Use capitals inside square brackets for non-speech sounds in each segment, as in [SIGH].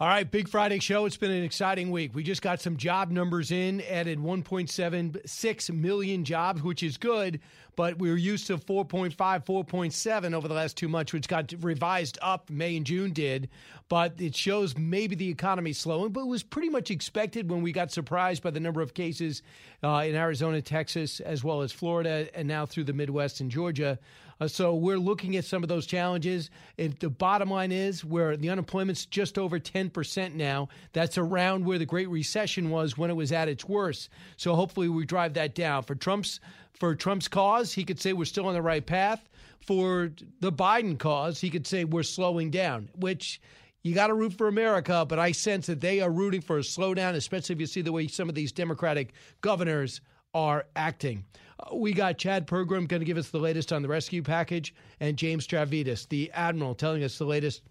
All right, big Friday show. It's been an exciting week. We just got some job numbers in, added 1.76 million jobs, which is good, but we were used to 4.5, 4.7 over the last two months, which got revised up. May and June did, but it shows maybe the economy slowing, but it was pretty much expected when we got surprised by the number of cases uh, in Arizona, Texas, as well as Florida, and now through the Midwest and Georgia. Uh, so we're looking at some of those challenges. And the bottom line is where the unemployment's just over 10% now. That's around where the Great Recession was when it was at its worst. So hopefully we drive that down. For Trump's for Trump's cause, he could say we're still on the right path. For the Biden cause, he could say we're slowing down, which you got to root for America, but I sense that they are rooting for a slowdown, especially if you see the way some of these Democratic governors are acting. We got Chad Pergram going to give us the latest on the rescue package, and James Stavridis, the admiral, telling us the latest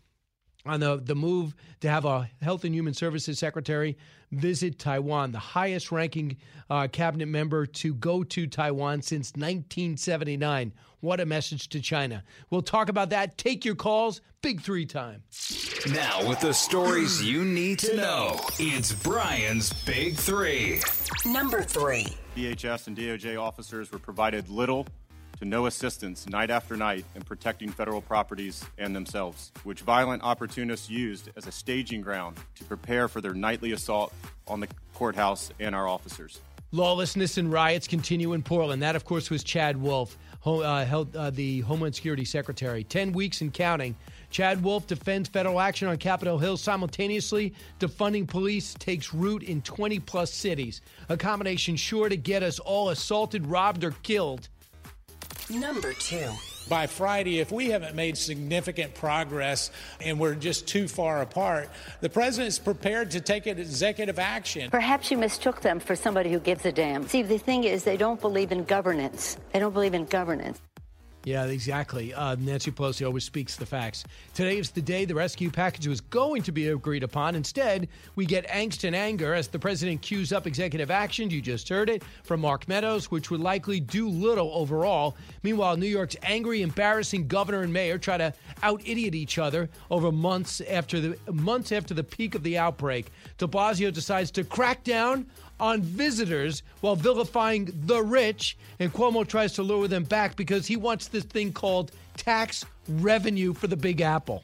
on the, the move to have a Health and Human Services Secretary visit Taiwan, the highest ranking uh, cabinet member to go to Taiwan since 1979. What a message to China. We'll talk about that. Take your calls. Big three time. Now, with the stories you need to know, it's Brian's Big Three. Number three. DHS and DOJ officers were provided little to no assistance night after night in protecting federal properties and themselves, which violent opportunists used as a staging ground to prepare for their nightly assault on the courthouse and our officers. Lawlessness and riots continue in Portland. That, of course, was Chad Wolf, uh, held, uh, the Homeland Security Secretary. Ten weeks and counting. Chad Wolf defends federal action on Capitol Hill simultaneously. Defunding police takes root in 20 plus cities. A combination sure to get us all assaulted, robbed, or killed. Number two. By Friday, if we haven't made significant progress and we're just too far apart, the president is prepared to take an executive action. Perhaps you mistook them for somebody who gives a damn. See, the thing is, they don't believe in governance. They don't believe in governance. Yeah, exactly. Uh, Nancy Pelosi always speaks the facts. Today is the day the rescue package was going to be agreed upon. Instead, we get angst and anger as the president cues up executive action. You just heard it from Mark Meadows, which would likely do little overall. Meanwhile, New York's angry, embarrassing governor and mayor try to out idiot each other over months after the months after the peak of the outbreak. De Blasio decides to crack down on visitors while vilifying the rich, and Cuomo tries to lure them back because he wants this thing called tax revenue for the Big Apple.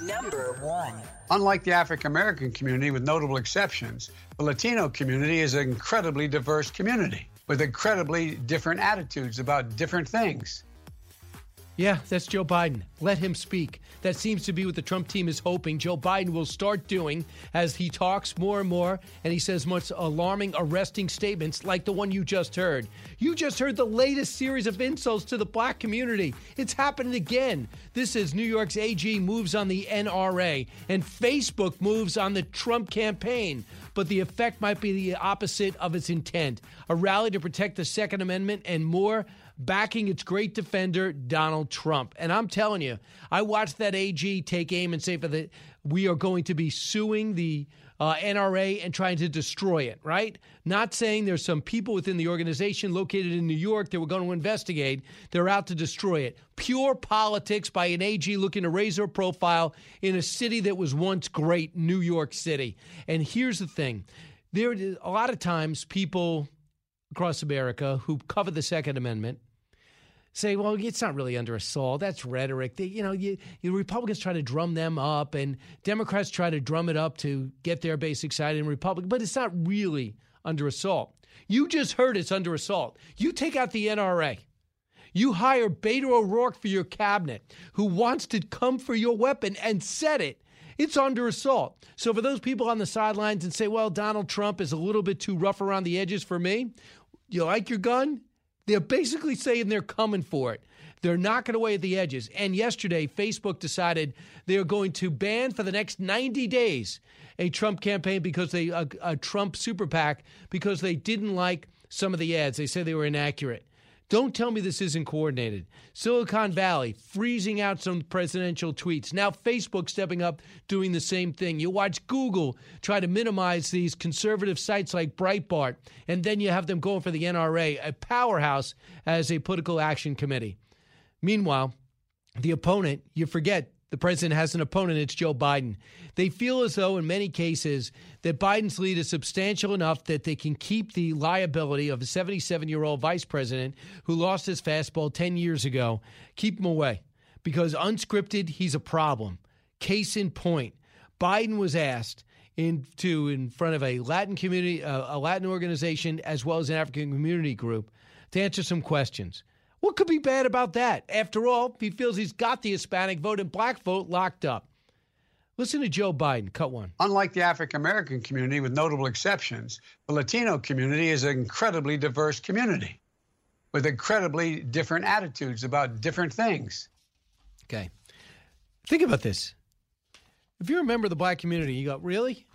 Number one. Unlike the African American community, with notable exceptions, the Latino community is an incredibly diverse community with incredibly different attitudes about different things. Yeah, that's Joe Biden. Let him speak. That seems to be what the Trump team is hoping Joe Biden will start doing as he talks more and more and he says much alarming, arresting statements like the one you just heard. You just heard the latest series of insults to the black community. It's happening again. This is New York's AG moves on the NRA and Facebook moves on the Trump campaign but the effect might be the opposite of its intent. A rally to protect the Second Amendment and more backing its great defender, Donald Trump. And I'm telling you, I watched that AG take aim and say the we are going to be suing the uh, NRA and trying to destroy it, right? Not saying there's some people within the organization located in New York that we're going to investigate. They're out to destroy it. Pure politics by an AG looking to raise their profile in a city that was once great, New York City. And here's the thing there a lot of times people across America who cover the Second Amendment say, well, it's not really under assault. That's rhetoric. They, you know, you, you Republicans try to drum them up, and Democrats try to drum it up to get their base excited in Republican, but it's not really under assault. You just heard it's under assault. You take out the NRA. You hire Beto O'Rourke for your cabinet, who wants to come for your weapon and set it. It's under assault. So, for those people on the sidelines and say, well, Donald Trump is a little bit too rough around the edges for me, you like your gun? They're basically saying they're coming for it. They're knocking away at the edges. And yesterday, Facebook decided they are going to ban for the next 90 days a Trump campaign because they a, a Trump super PAC because they didn't like some of the ads. They said they were inaccurate. Don't tell me this isn't coordinated. Silicon Valley freezing out some presidential tweets. Now Facebook stepping up doing the same thing. You watch Google try to minimize these conservative sites like Breitbart, and then you have them going for the NRA, a powerhouse as a political action committee. Meanwhile, the opponent, you forget the president has an opponent, it's Joe Biden. They feel as though, in many cases, that Biden's lead is substantial enough that they can keep the liability of a 77 year old vice president who lost his fastball 10 years ago, keep him away. Because unscripted, he's a problem. Case in point, Biden was asked into in front of a Latin community, uh, a Latin organization, as well as an African community group, to answer some questions. What could be bad about that? After all, he feels he's got the Hispanic vote and black vote locked up. Listen to Joe Biden, cut one. Unlike the African American community, with notable exceptions, the Latino community is an incredibly diverse community with incredibly different attitudes about different things. Okay. Think about this. If you're a member of the black community, you go, really?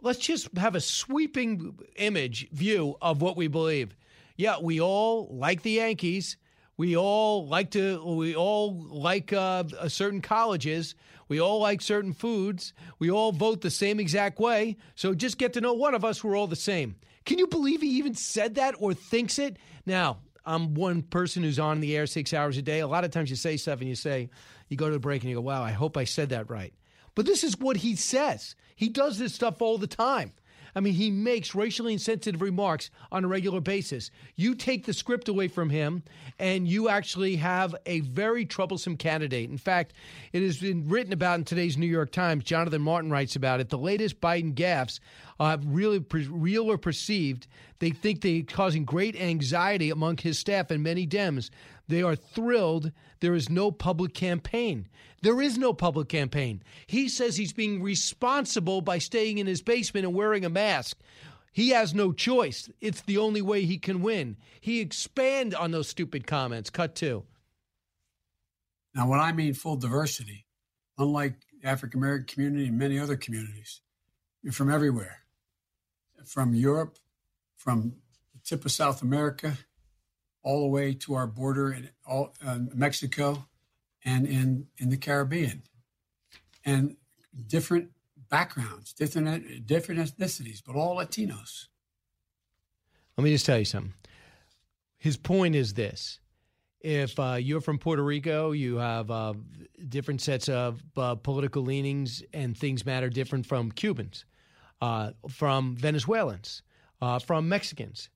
Let's just have a sweeping image view of what we believe. Yeah, we all like the Yankees. We all like to. We all like uh, certain colleges. We all like certain foods. We all vote the same exact way. So just get to know one of us. We're all the same. Can you believe he even said that or thinks it? Now, I'm one person who's on the air six hours a day. A lot of times you say stuff and you say, you go to the break and you go, wow, I hope I said that right. But this is what he says. He does this stuff all the time. I mean, he makes racially insensitive remarks on a regular basis. You take the script away from him, and you actually have a very troublesome candidate. In fact, it has been written about in today's New York Times. Jonathan Martin writes about it. The latest Biden gaffes, uh, really real or perceived, they think they're causing great anxiety among his staff and many Dems. They are thrilled there is no public campaign. There is no public campaign. He says he's being responsible by staying in his basement and wearing a mask. He has no choice. It's the only way he can win. He expand on those stupid comments. Cut two. Now, when I mean full diversity, unlike African American community and many other communities, you're from everywhere, from Europe, from the tip of South America, all the way to our border in all, uh, Mexico and in, in the Caribbean. And different backgrounds, different, different ethnicities, but all Latinos. Let me just tell you something. His point is this if uh, you're from Puerto Rico, you have uh, different sets of uh, political leanings, and things matter different from Cubans, uh, from Venezuelans, uh, from Mexicans.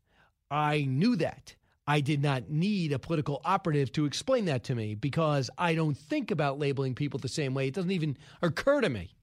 I knew that. I did not need a political operative to explain that to me because I don't think about labeling people the same way. It doesn't even occur to me.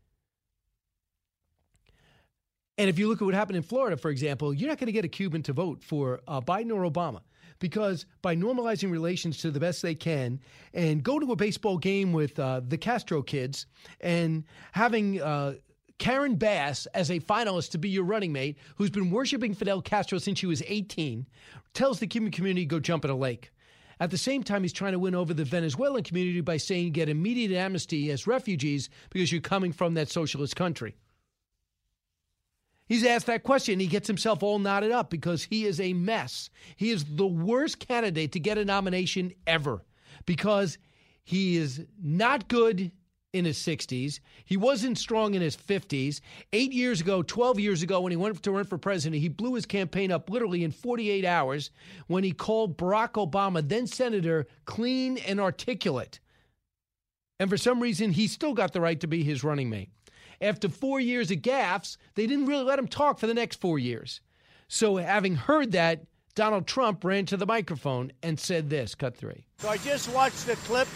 And if you look at what happened in Florida, for example, you're not going to get a Cuban to vote for uh, Biden or Obama because by normalizing relations to the best they can and go to a baseball game with uh, the Castro kids and having uh, Karen Bass as a finalist to be your running mate, who's been worshiping Fidel Castro since she was 18, tells the Cuban community go jump in a lake. At the same time, he's trying to win over the Venezuelan community by saying get immediate amnesty as refugees because you're coming from that socialist country. He's asked that question. He gets himself all knotted up because he is a mess. He is the worst candidate to get a nomination ever because he is not good in his 60s. He wasn't strong in his 50s. Eight years ago, 12 years ago, when he went to run for president, he blew his campaign up literally in 48 hours when he called Barack Obama, then Senator, clean and articulate. And for some reason, he still got the right to be his running mate. After four years of gaffes, they didn't really let him talk for the next four years. So, having heard that, Donald Trump ran to the microphone and said this cut three. So, I just watched the clip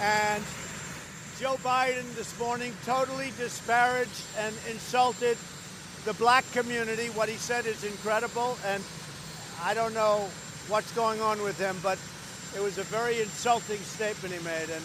and Joe Biden this morning totally disparaged and insulted the black community. What he said is incredible, and I don't know what's going on with him, but it was a very insulting statement he made, and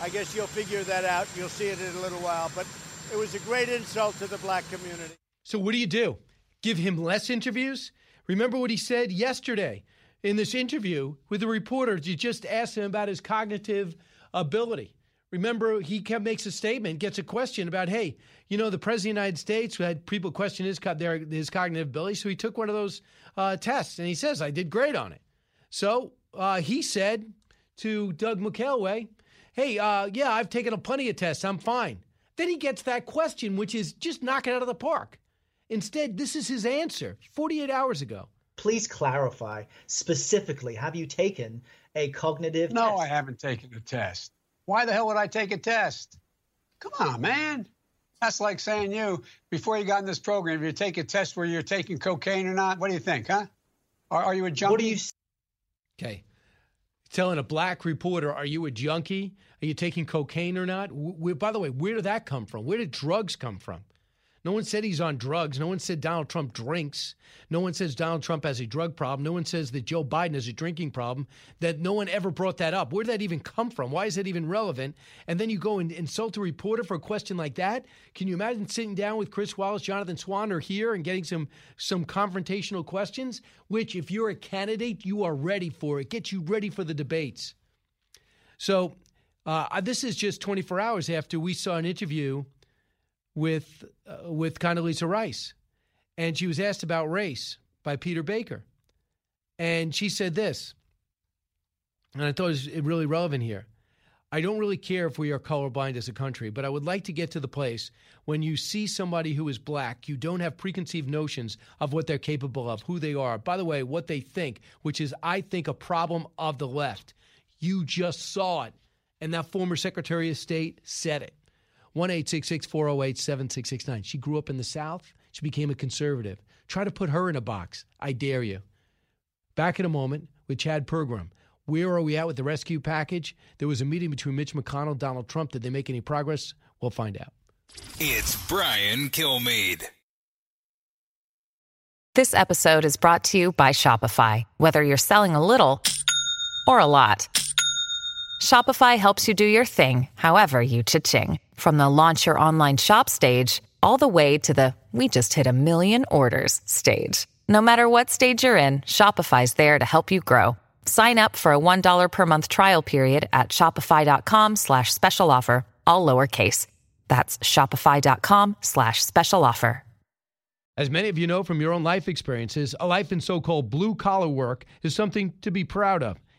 I guess you'll figure that out. You'll see it in a little while, but it was a great insult to the black community. So, what do you do? Give him less interviews? Remember what he said yesterday in this interview with the reporter you just asked him about his cognitive ability. Remember, he kept, makes a statement, gets a question about, hey, you know, the president of the United States had people question his their, his cognitive ability, so he took one of those uh, tests, and he says I did great on it. So uh, he said to Doug McKelway, "Hey, uh, yeah, I've taken a plenty of tests. I'm fine." Then he gets that question, which is just knock it out of the park. Instead, this is his answer 48 hours ago. Please clarify specifically have you taken a cognitive no, test? I haven't taken a test. Why the hell would I take a test? Come on, man. That's like saying you, before you got in this program, if you take a test where you're taking cocaine or not, what do you think, huh? Are, are you a junkie? What do you Okay. Telling a black reporter, are you a junkie? Are you taking cocaine or not? We, by the way, where did that come from? Where did drugs come from? No one said he's on drugs. No one said Donald Trump drinks. No one says Donald Trump has a drug problem. No one says that Joe Biden has a drinking problem. That no one ever brought that up. Where did that even come from? Why is that even relevant? And then you go and insult a reporter for a question like that. Can you imagine sitting down with Chris Wallace, Jonathan Swan, or here and getting some some confrontational questions? Which, if you're a candidate, you are ready for. It gets you ready for the debates. So uh, this is just 24 hours after we saw an interview with uh, with Condoleezza Rice, and she was asked about race by Peter Baker, and she said this, and I thought it was really relevant here. I don't really care if we are colorblind as a country, but I would like to get to the place when you see somebody who is black, you don't have preconceived notions of what they're capable of, who they are. By the way, what they think, which is, I think, a problem of the left. You just saw it. And that former Secretary of State said it. 1 408 7669. She grew up in the South. She became a conservative. Try to put her in a box. I dare you. Back in a moment with Chad Pergram. Where are we at with the rescue package? There was a meeting between Mitch McConnell and Donald Trump. Did they make any progress? We'll find out. It's Brian Kilmeade. This episode is brought to you by Shopify. Whether you're selling a little or a lot, Shopify helps you do your thing, however you cha-ching. From the launch your online shop stage, all the way to the we just hit a million orders stage. No matter what stage you're in, Shopify's there to help you grow. Sign up for a $1 per month trial period at shopify.com slash special offer, all lowercase. That's shopify.com slash special offer. As many of you know from your own life experiences, a life in so called blue collar work is something to be proud of.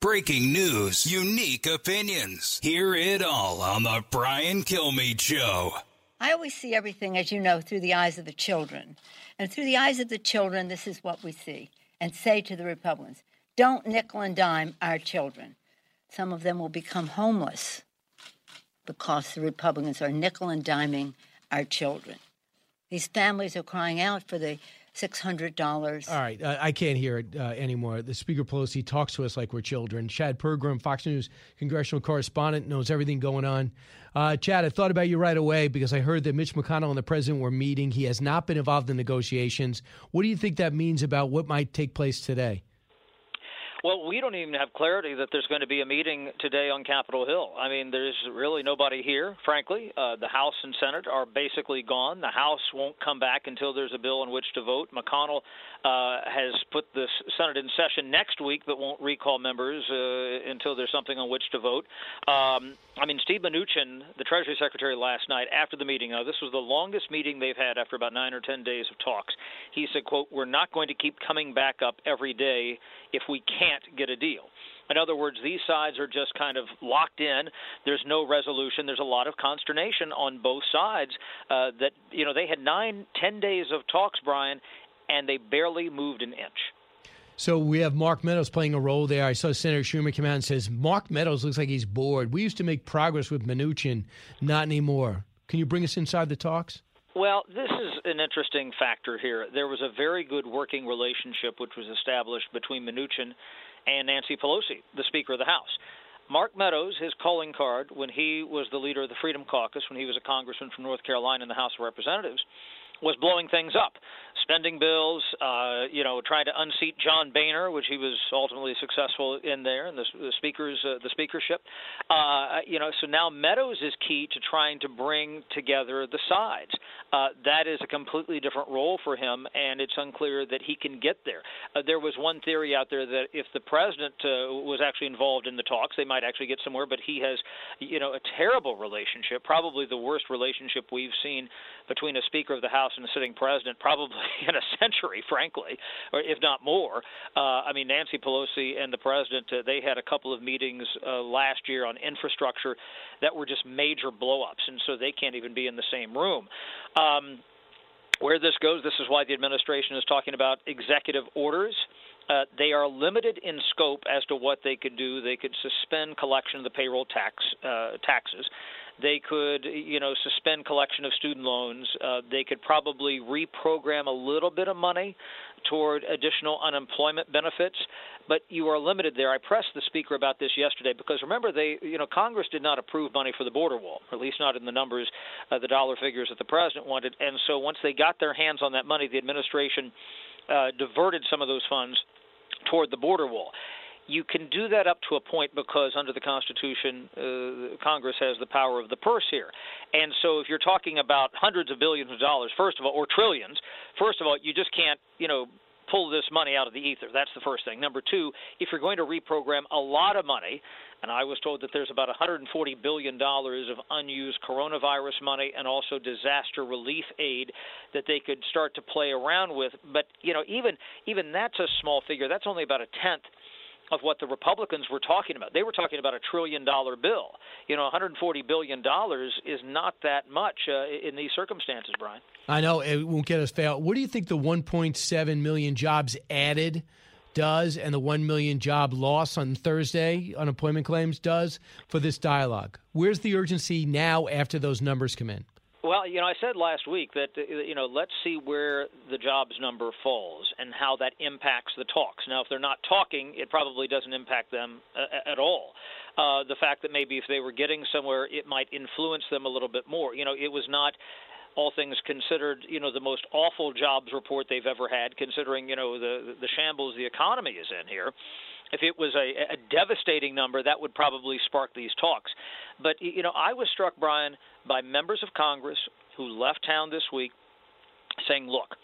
Breaking news, unique opinions. Hear it all on the Brian Kilmeade Show. I always see everything, as you know, through the eyes of the children. And through the eyes of the children, this is what we see and say to the Republicans don't nickel and dime our children. Some of them will become homeless because the Republicans are nickel and diming our children. These families are crying out for the $600. All right. Uh, I can't hear it uh, anymore. The Speaker Pelosi talks to us like we're children. Chad Pergram, Fox News congressional correspondent, knows everything going on. Uh, Chad, I thought about you right away because I heard that Mitch McConnell and the president were meeting. He has not been involved in negotiations. What do you think that means about what might take place today? Well, we don't even have clarity that there's going to be a meeting today on Capitol Hill. I mean, there's really nobody here, frankly. Uh, the House and Senate are basically gone. The House won't come back until there's a bill on which to vote. McConnell uh, has put the Senate in session next week, but won't recall members uh, until there's something on which to vote. Um, I mean, Steve Mnuchin, the Treasury Secretary, last night after the meeting. Now, this was the longest meeting they've had after about nine or ten days of talks. He said, "quote We're not going to keep coming back up every day if we can't get a deal." In other words, these sides are just kind of locked in. There's no resolution. There's a lot of consternation on both sides. Uh, that you know they had nine, ten days of talks, Brian, and they barely moved an inch. So we have Mark Meadows playing a role there. I saw Senator Schumer come out and says Mark Meadows looks like he's bored. We used to make progress with Mnuchin, not anymore. Can you bring us inside the talks? Well, this is an interesting factor here. There was a very good working relationship which was established between Mnuchin and Nancy Pelosi, the Speaker of the House. Mark Meadows, his calling card when he was the leader of the Freedom Caucus, when he was a congressman from North Carolina in the House of Representatives, was blowing things up, spending bills, uh, you know, trying to unseat John Boehner, which he was ultimately successful in there, and the, the speaker's uh, the speakership. Uh, you know, so now Meadows is key to trying to bring together the sides. Uh, that is a completely different role for him, and it's unclear that he can get there. Uh, there was one theory out there that if the president uh, was actually involved in the talks, they might actually get somewhere. But he has, you know, a terrible relationship, probably the worst relationship we've seen between a Speaker of the House and a sitting president, probably [LAUGHS] in a century, frankly, or if not more. Uh, I mean, Nancy Pelosi and the president, uh, they had a couple of meetings uh, last year on infrastructure that were just major blowups, and so they can't even be in the same room. Um, where this goes, this is why the administration is talking about executive orders. Uh, they are limited in scope as to what they could do. They could suspend collection of the payroll tax uh, taxes. They could, you know, suspend collection of student loans. Uh, they could probably reprogram a little bit of money toward additional unemployment benefits, but you are limited there. I pressed the speaker about this yesterday because remember, they, you know, Congress did not approve money for the border wall, at least not in the numbers, uh, the dollar figures that the president wanted. And so once they got their hands on that money, the administration uh, diverted some of those funds toward the border wall you can do that up to a point because under the Constitution, uh, Congress has the power of the purse here. And so if you're talking about hundreds of billions of dollars, first of all, or trillions, first of all, you just can't, you know, pull this money out of the ether. That's the first thing. Number two, if you're going to reprogram a lot of money, and I was told that there's about 140 billion dollars of unused coronavirus money and also disaster relief aid that they could start to play around with. But you know, even even that's a small figure. That's only about a tenth of what the Republicans were talking about. They were talking about a trillion dollar bill. You know, 140 billion dollars is not that much uh, in these circumstances, Brian. I know it won't get us fail. What do you think the 1.7 million jobs added does and the 1 million job loss on Thursday unemployment claims does for this dialogue? Where's the urgency now after those numbers come in? Well, you know, I said last week that uh, you know, let's see where the jobs number falls and how that impacts the talks. Now, if they're not talking, it probably doesn't impact them uh, at all. Uh, the fact that maybe if they were getting somewhere, it might influence them a little bit more. You know, it was not all things considered, you know, the most awful jobs report they've ever had, considering you know the the shambles the economy is in here. If it was a, a devastating number, that would probably spark these talks. But you know, I was struck, Brian, by members of Congress who left town this week, saying, "Look,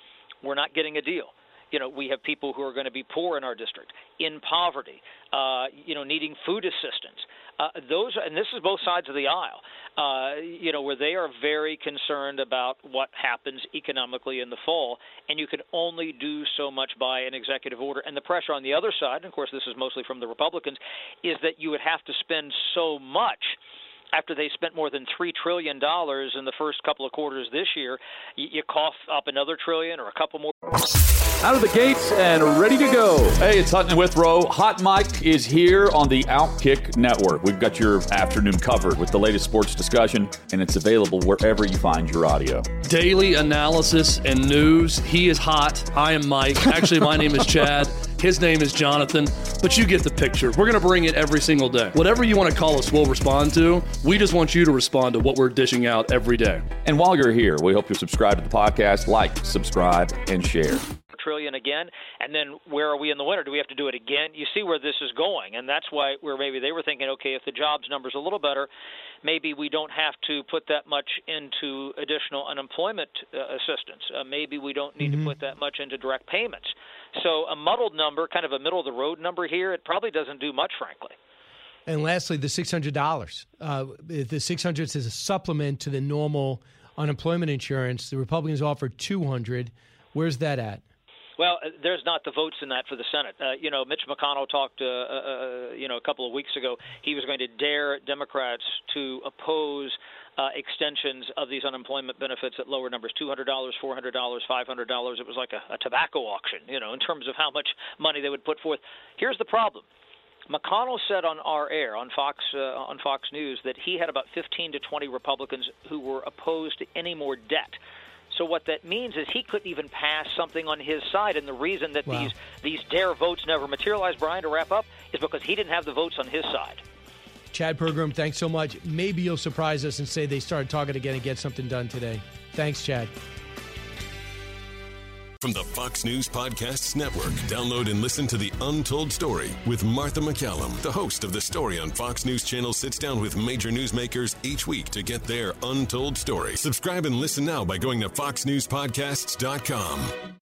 we're not getting a deal." You know, we have people who are going to be poor in our district, in poverty, uh, you know, needing food assistance. Uh, those, and this is both sides of the aisle. Uh, you know, where they are very concerned about what happens economically in the fall, and you can only do so much by an executive order. And the pressure on the other side, and of course, this is mostly from the Republicans, is that you would have to spend so much after they spent more than three trillion dollars in the first couple of quarters this year, you, you cough up another trillion or a couple more. Out of the gates and ready to go. Hey, it's Hutton Withrow. Hot Mic is here on the Outkick Network. We've got your afternoon covered with the latest sports discussion, and it's available wherever you find your audio. Daily analysis and news. He is hot. I am Mike. Actually, my name is [LAUGHS] Chad. His name is Jonathan, but you get the picture. We're going to bring it every single day. Whatever you want to call us, we'll respond to. We just want you to respond to what we're dishing out every day. And while you're here, we hope you subscribe to the podcast, like, subscribe, and share. trillion again, and then where are we in the winter? Do we have to do it again? You see where this is going, and that's why where maybe they were thinking, okay, if the jobs numbers a little better, maybe we don't have to put that much into additional unemployment uh, assistance. Uh, maybe we don't need mm-hmm. to put that much into direct payments. So a muddled number, kind of a middle of the road number here, it probably doesn't do much, frankly. And lastly, the six hundred dollars. Uh, the six hundred is a supplement to the normal unemployment insurance. The Republicans offered two hundred. Where's that at? Well, uh, there's not the votes in that for the Senate. Uh, you know, Mitch McConnell talked, uh, uh, uh, you know, a couple of weeks ago. He was going to dare Democrats to oppose uh, extensions of these unemployment benefits at lower numbers $200, $400, $500. It was like a, a tobacco auction, you know, in terms of how much money they would put forth. Here's the problem McConnell said on our air on Fox uh, on Fox News that he had about 15 to 20 Republicans who were opposed to any more debt. So what that means is he couldn't even pass something on his side, and the reason that wow. these these dare votes never materialized, Brian, to wrap up, is because he didn't have the votes on his side. Chad Pergram, thanks so much. Maybe you'll surprise us and say they started talking again and get something done today. Thanks, Chad. From the Fox News Podcasts Network, download and listen to The Untold Story with Martha MacCallum. The host of the story on Fox News Channel sits down with major newsmakers each week to get their untold story. Subscribe and listen now by going to foxnewspodcasts.com.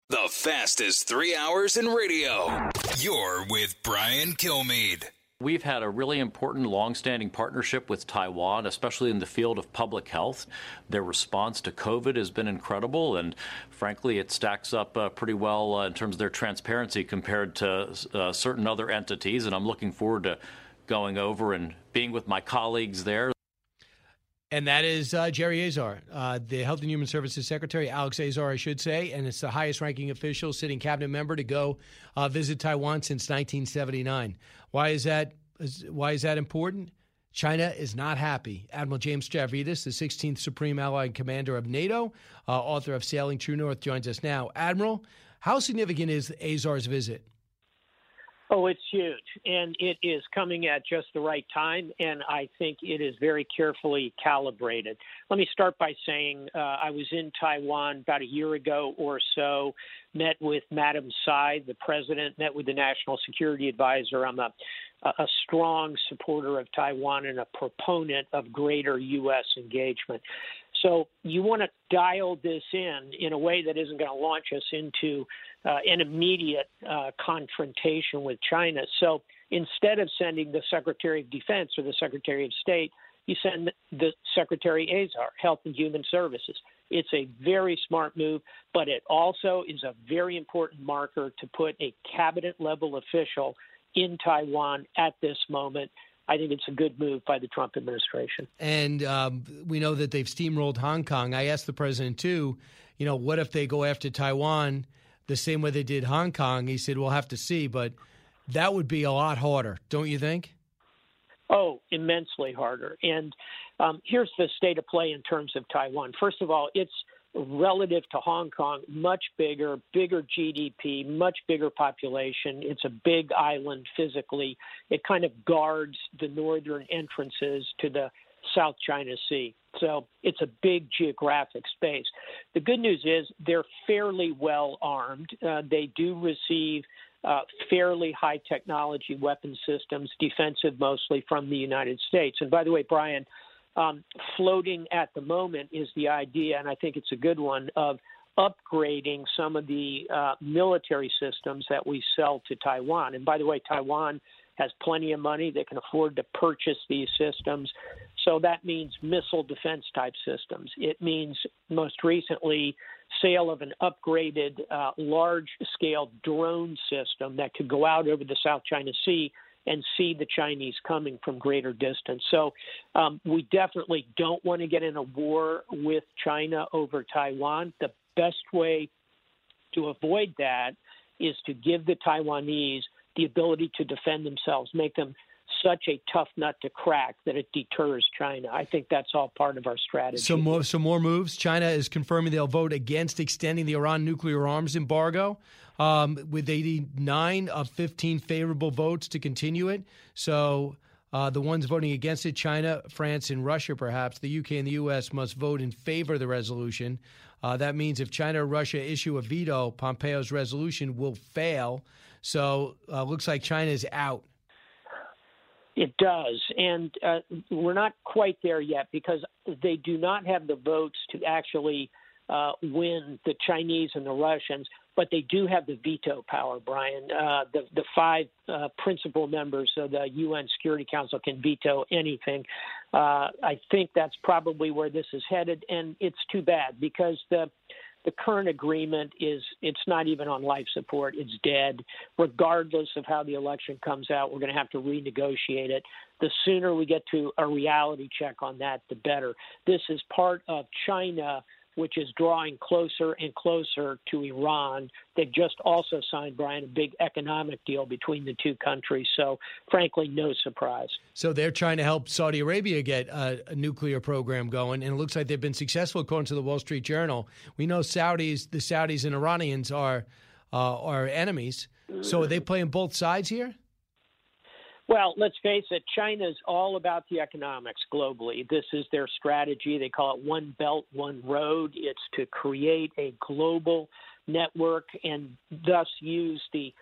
The fastest three hours in radio. You're with Brian Kilmeade. We've had a really important long-standing partnership with Taiwan, especially in the field of public health. Their response to COVID has been incredible, and frankly, it stacks up uh, pretty well uh, in terms of their transparency compared to uh, certain other entities. And I'm looking forward to going over and being with my colleagues there. And that is uh, Jerry Azar, uh, the Health and Human Services Secretary, Alex Azar, I should say, and it's the highest ranking official, sitting cabinet member to go uh, visit Taiwan since 1979. Why is that? Why is that important? China is not happy. Admiral James Stavridis, the 16th Supreme Allied Commander of NATO, uh, author of Sailing True North, joins us now. Admiral, how significant is Azar's visit? Oh, it's huge. And it is coming at just the right time. And I think it is very carefully calibrated. Let me start by saying uh, I was in Taiwan about a year ago or so, met with Madam Tsai, the president, met with the national security advisor. I'm a, a strong supporter of Taiwan and a proponent of greater U.S. engagement. So you want to dial this in in a way that isn't going to launch us into uh, an immediate uh, confrontation with China. So instead of sending the Secretary of Defense or the Secretary of State, you send the Secretary Azar, Health and Human Services. It's a very smart move, but it also is a very important marker to put a cabinet level official in Taiwan at this moment I think it's a good move by the Trump administration. And um, we know that they've steamrolled Hong Kong. I asked the president too, you know, what if they go after Taiwan the same way they did Hong Kong? He said, we'll have to see, but that would be a lot harder, don't you think? Oh, immensely harder. And um, here's the state of play in terms of Taiwan. First of all, it's relative to Hong Kong, much bigger, bigger GDP, much bigger population. It's a big island physically. It kind of guards the northern entrances to the South China Sea. So it's a big geographic space. The good news is they're fairly well armed. Uh, they do receive uh, fairly high technology weapon systems, defensive mostly from the United States. And by the way, Brian, um, floating at the moment is the idea, and I think it's a good one, of upgrading some of the uh, military systems that we sell to Taiwan. And by the way, Taiwan has plenty of money. They can afford to purchase these systems. So that means missile defense type systems. It means most recently sale of an upgraded uh, large scale drone system that could go out over the South China Sea and see the Chinese coming from greater distance. So um, we definitely don't want to get in a war with China over Taiwan. The best way to avoid that is to give the Taiwanese the ability to defend themselves, make them such a tough nut to crack that it deters China. I think that's all part of our strategy. Some more, some more moves. China is confirming they'll vote against extending the Iran nuclear arms embargo um, with 89 of 15 favorable votes to continue it. So uh, the ones voting against it, China, France, and Russia, perhaps, the UK and the US must vote in favor of the resolution. Uh, that means if China or Russia issue a veto, Pompeo's resolution will fail. So uh, looks like China is out. It does. And uh, we're not quite there yet because they do not have the votes to actually uh, win the Chinese and the Russians, but they do have the veto power, Brian. Uh, the, the five uh, principal members of the UN Security Council can veto anything. Uh, I think that's probably where this is headed, and it's too bad because the the current agreement is it's not even on life support. It's dead. Regardless of how the election comes out we're going to have to renegotiate it. The sooner we get to a reality check on that the better. This is part of china which is drawing closer and closer to Iran. They've just also signed, Brian, a big economic deal between the two countries. So, frankly, no surprise. So they're trying to help Saudi Arabia get a, a, nuclear program going, and it looks like they've been successful, according to the Wall Street Journal. We know Saudis, the Saudis and Iranians are uh, are enemies. So are they playing both sides here? Well, let's face it, China's all about the economics globally. This is their strategy. They call it One Belt, One Road. It's to create a global network and thus use the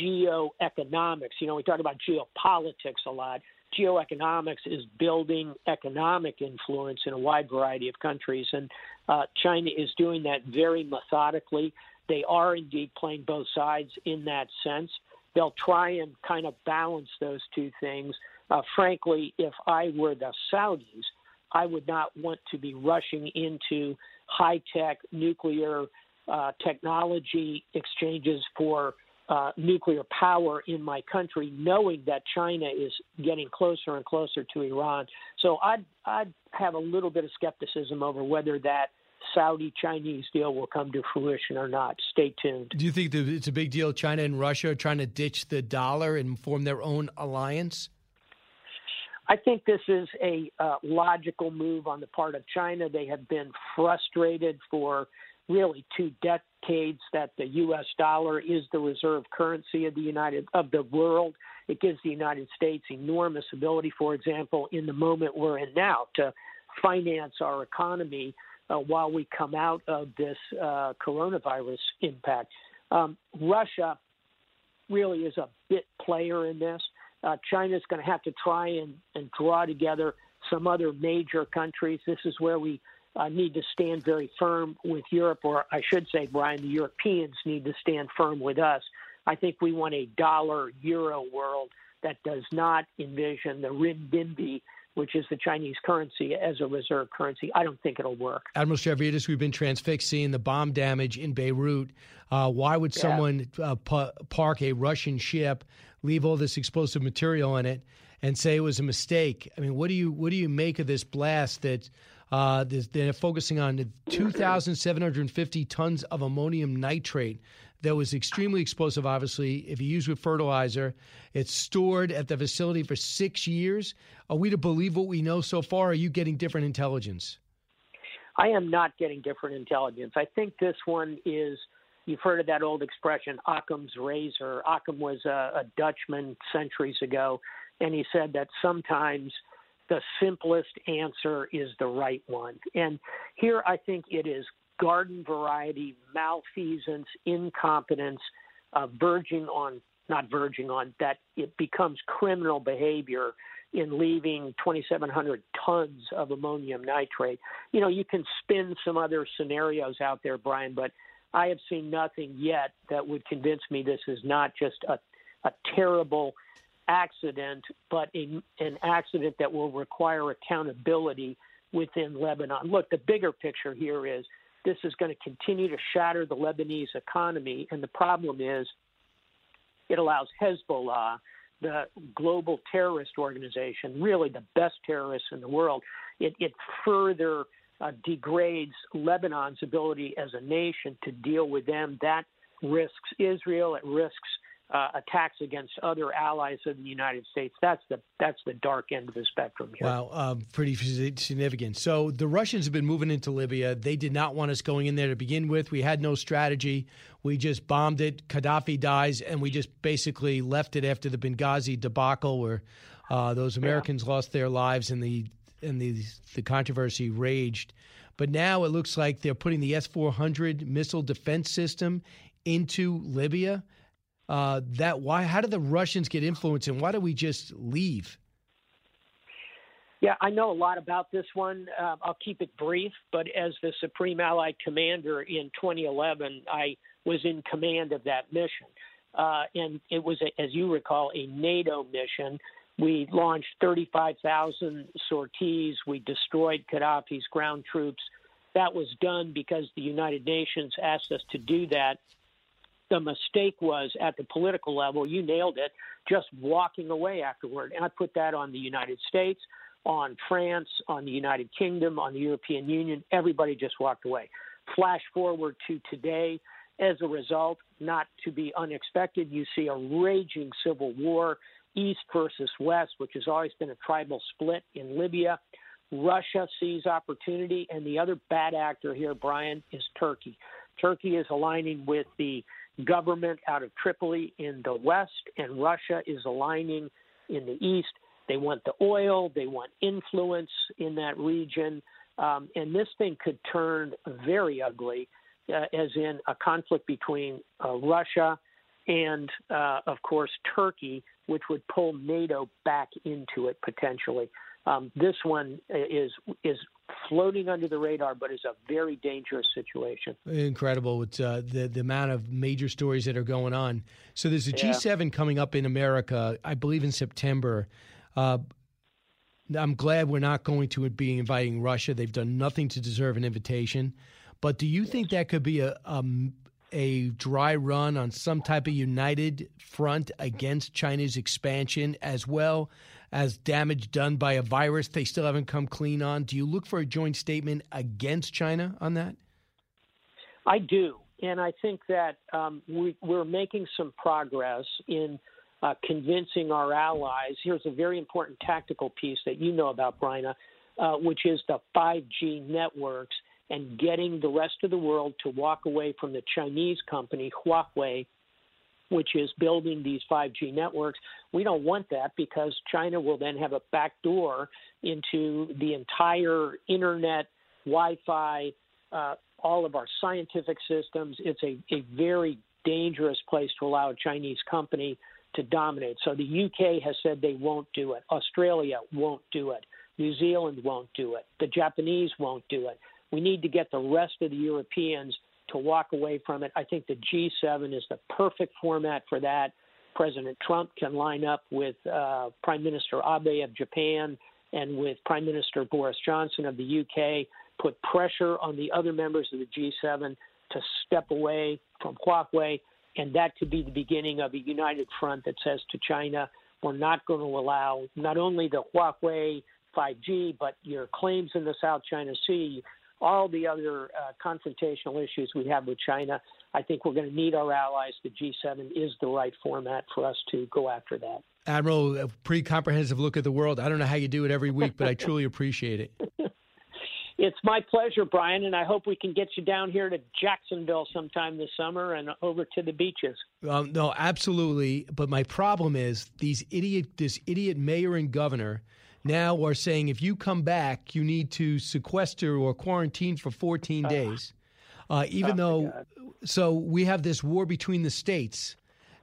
geoeconomics. You know, we talk about geopolitics a lot. Geoeconomics is building economic influence in a wide variety of countries, and uh, China is doing that very methodically. They are indeed playing both sides in that sense they'll try and kind of balance those two things. Uh, frankly, if I were the Saudis, I would not want to be rushing into high tech nuclear uh, technology exchanges for uh, nuclear power in my country, knowing that China is getting closer and closer to Iran. So I'd, I'd have a little bit of skepticism over whether that Saudi Chinese deal will come to fruition or not. Stay tuned. Do you think that it's a big deal? China and Russia are trying to ditch the dollar and form their own alliance? I think this is a uh, logical move on the part of China. They have been frustrated for really two decades that the U.S. dollar is the reserve currency of the United of the world. It gives the United States enormous ability, for example, in the moment we're in now, to finance our economy uh, while we come out of this uh, coronavirus impact. Um, Russia really is a bit player in this. Uh, is going to have to try and, and draw together some other major countries. This is where we uh, need to stand very firm with Europe, or I should say, Brian, the Europeans need to stand firm with us. I think we want a dollar euro world that does not envision the renminbi which is the Chinese currency, as a reserve currency. I don't think it'll work. Admiral Stavridis, we've been transfixed seeing the bomb damage in Beirut. Uh, why would yeah. someone uh, pa- park a Russian ship, leave all this explosive material in it, and say it was a mistake? I mean, what do you what do you make of this blast that? Uh, they're focusing on 2,750 tons of ammonium nitrate that was extremely explosive, obviously. If you use with fertilizer, it's stored at the facility for six years. Are we to believe what we know so far? are you getting different intelligence? I am not getting different intelligence. I think this one is. You've heard of that old expression, Occam's razor. Occam was a, a Dutchman centuries ago, and he said that sometimes the simplest answer is the right one. And here I think it is garden variety malfeasance, incompetence, uh, verging on, not verging on, that it becomes criminal behavior in leaving 2,700 tons of ammonium nitrate. You know, you can spin some other scenarios out there, Brian, but I have seen nothing yet that would convince me this is not just a, a terrible accident, but a, an accident that will require accountability within Lebanon. Look, the bigger picture here is this is going to continue to shatter the Lebanese economy. And the problem is it allows Hezbollah, the global terrorist organization, really the best terrorists in the world, it, it further uh, degrades Lebanon's ability as a nation to deal with them. That risks Israel, it risks uh, attacks against other allies of the United States. That's the that's the dark end of the spectrum here. Wow, um, pretty significant. So the Russians have been moving into Libya. They did not want us going in there to begin with. We had no strategy. We just bombed it. Gaddafi dies, and we just basically left it after the Benghazi debacle, where uh, those Americans yeah. lost their lives in the and the the controversy raged. But now it looks like they're putting the S four hundred missile defense system into Libya. Uh, that why? How did the Russians get influence, and why do we just leave? Yeah, I know a lot about this one. Uh, I'll keep it brief, but as the Supreme Allied Commander in 2011, I was in command of that mission. Uh, and it was, a, as you recall, a NATO mission. We launched 35,000 sorties. We destroyed Gaddafi's ground troops. That was done because the United Nations asked us to do that. The mistake was at the political level, you nailed it, just walking away afterward. And I put that on the United States on France, on the United Kingdom, on the European Union. Everybody just walked away. Flash forward to today. As a result, not to be unexpected, you see a raging civil war, East versus West, which has always been a tribal split in Libya. Russia sees opportunity, and the other bad actor here, Brian, is Turkey. Turkey is aligning with the government out of Tripoli in the West, and Russia is aligning in the East they want the oil, they want influence in that region. Um, and this thing could turn very ugly, uh, as in a conflict between uh, Russia and, uh, of course, Turkey, which would pull NATO back into it potentially. Um, this one is is floating under the radar, but is a very dangerous situation. Incredible! It's uh, the the amount of major stories that are going on. So there's a yeah. G7 coming up in America, I believe in September. Uh, I'm glad we're not going to be inviting Russia. They've done nothing to deserve an invitation. But do you think that could be a, a, a dry run on some type of united front against China's expansion, as well as damage done by a virus they still haven't come clean on? Do you look for a joint statement against China on that? I do, and I think that um, we, we're making some progress in uh, convincing our allies. Here's a very important tactical piece that you know about, Brian, uh, which is the 5G networks and getting the rest of the world to walk away from the Chinese company, Huawei, which is building these 5G networks. We don't want that because China will then have a back door into the entire internet, Wi Fi, uh, all of our scientific systems. It's a, a very dangerous place to allow a Chinese company to dominate. So the UK has said they won't do it. Australia won't do it. New Zealand won't do it. The Japanese won't do it. We need to get the rest of the Europeans to walk away from it. I think the G7 is the perfect format for that. President Trump can line up with uh, Prime Minister Abe of Japan and with Prime Minister Boris Johnson of the UK, put pressure on the other members of the G7 to step away from Huawei and that could be the beginning of a united front that says to China, we're not going to allow not only the Huawei 5G, but your claims in the South China Sea, all the other uh, confrontational issues we have with China. I think we're going to need our allies. The G7 is the right format for us to go after that. Admiral, a pretty comprehensive look at the world. I don't know how you do it every week, but I truly [LAUGHS] appreciate it. It's my pleasure, Brian, and I hope we can get you down here to Jacksonville sometime this summer and over to the beaches. Um, no, absolutely. But my problem is these idiot, this idiot mayor and governor now are saying if you come back, you need to sequester or quarantine for 14 uh, days. Uh, even oh though, so we have this war between the states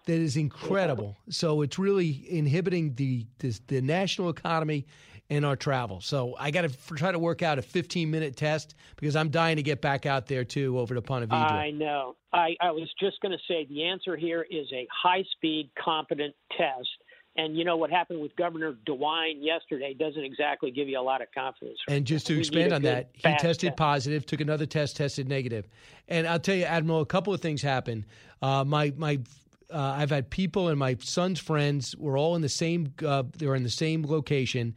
that is incredible. Yeah. So it's really inhibiting the, the the national economy and our travel. So I got to try to work out a 15 minute test because I'm dying to get back out there too over to Ponte Vedra. I know. I, I was just going to say the answer here is a high speed, competent test. And you know what happened with Governor DeWine yesterday doesn't exactly give you a lot of confidence. And just to we expand on that, he tested test. positive, took another test, tested negative. And I'll tell you, Admiral, a couple of things happened. Uh, my my uh, I've had people and my son's friends were all in the same. Uh, they were in the same location,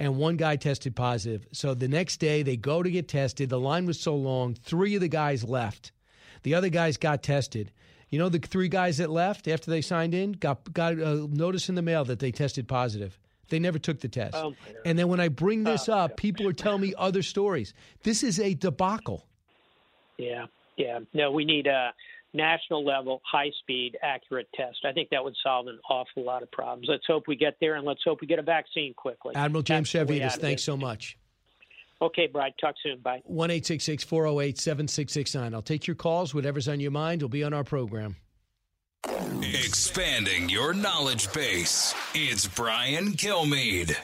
and one guy tested positive. So the next day they go to get tested. The line was so long, three of the guys left. The other guys got tested. You know, the three guys that left after they signed in got got a notice in the mail that they tested positive. They never took the test. Oh, and then when I bring this oh, up, people are telling me other stories. This is a debacle. Yeah, yeah. No, we need a national level, high speed, accurate test. I think that would solve an awful lot of problems. Let's hope we get there and let's hope we get a vaccine quickly. Admiral James Stavridis, thanks so much. Okay, Brad. Talk soon. Bye. 1 408 7669. I'll take your calls. Whatever's on your mind will be on our program. Expanding your knowledge base. It's Brian Kilmeade.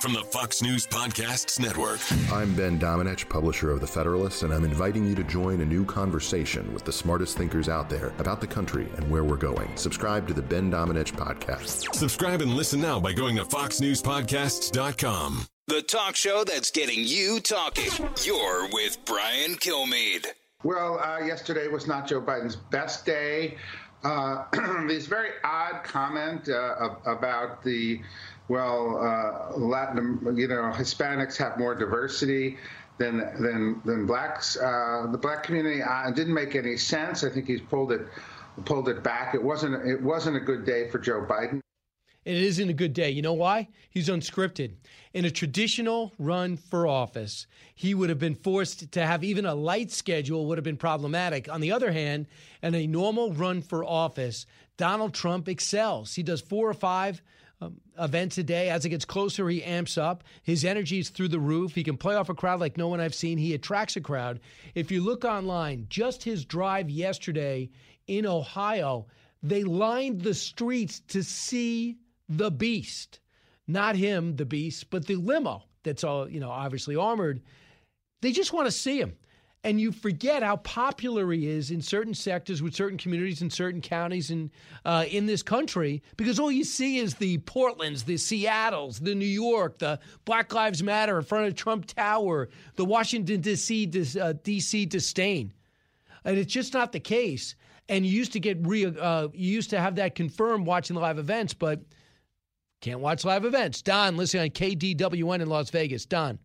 From the Fox News Podcasts Network. I'm Ben Domenech, publisher of The Federalist, and I'm inviting you to join a new conversation with the smartest thinkers out there about the country and where we're going. Subscribe to the Ben Domenech Podcast. Subscribe and listen now by going to foxnewspodcasts.com. The talk show that's getting you talking. You're with Brian Kilmeade. Well, uh, yesterday was not Joe Biden's best day. Uh, [CLEARS THROAT] this very odd comment uh, about the well, uh, Latin, you know, Hispanics have more diversity than than than blacks. Uh, the black community uh, didn't make any sense. I think he's pulled it pulled it back. It wasn't it wasn't a good day for Joe Biden. It isn't a good day. You know why? He's unscripted. In a traditional run for office, he would have been forced to have even a light schedule would have been problematic. On the other hand, in a normal run for office, Donald Trump excels. He does four or five um, events a day. As it gets closer, he amps up. His energy is through the roof. He can play off a crowd like no one I've seen. He attracts a crowd. If you look online, just his drive yesterday in Ohio, they lined the streets to see the beast. Not him, the beast, but the limo that's all, you know, obviously armored. They just want to see him and you forget how popular he is in certain sectors with certain communities in certain counties in uh, in this country because all you see is the Portlands, the Seattle's, the New York, the Black Lives Matter in front of Trump Tower, the Washington D.C. Uh, D.C. disdain, and it's just not the case. And you used to get re, uh, you used to have that confirmed watching the live events, but can't watch live events. Don, listening on KDWN in Las Vegas. Don.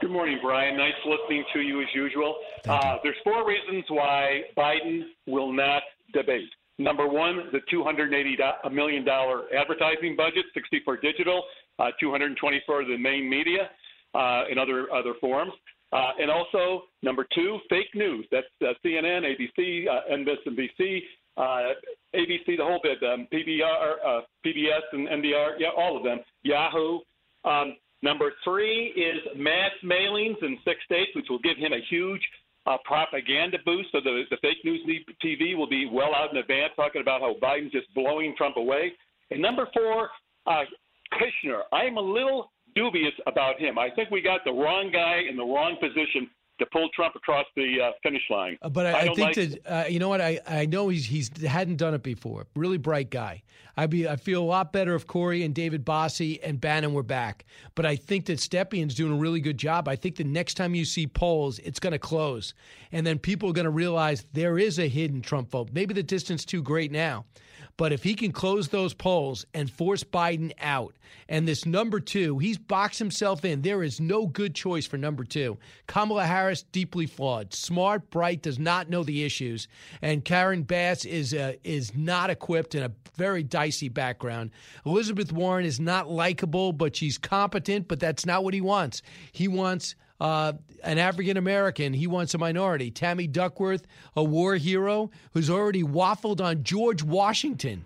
Good morning, Brian. Nice listening to you as usual. Uh, there's four reasons why Biden will not debate. Number one, the $280 million advertising budget, 60 for digital, uh, 220 for the main media uh, and other other forms. Uh, and also, number two, fake news. That's uh, CNN, ABC, uh, MSNBC, uh, ABC, the whole bit, um, PBR, uh, PBS, and NBR, yeah, all of them, Yahoo. Um, Number three is mass mailings in six states, which will give him a huge uh, propaganda boost. So the, the fake news TV will be well out in advance talking about how Biden's just blowing Trump away. And number four, uh, Kushner. I'm a little dubious about him. I think we got the wrong guy in the wrong position to pull Trump across the uh, finish line. Uh, but I, I, I think like that uh, you know what I, I know he's he's hadn't done it before. Really bright guy. I be I feel a lot better if Corey and David Bossie and Bannon were back. But I think that Stepanian's doing a really good job. I think the next time you see polls, it's going to close, and then people are going to realize there is a hidden Trump vote. Maybe the distance too great now. But if he can close those polls and force Biden out, and this number two, he's boxed himself in. There is no good choice for number two. Kamala Harris, deeply flawed, smart, bright, does not know the issues, and Karen Bass is uh, is not equipped in a very dicey background. Elizabeth Warren is not likable, but she's competent. But that's not what he wants. He wants uh, an African American. He wants a minority. Tammy Duckworth, a war hero who's already waffled on George Washington.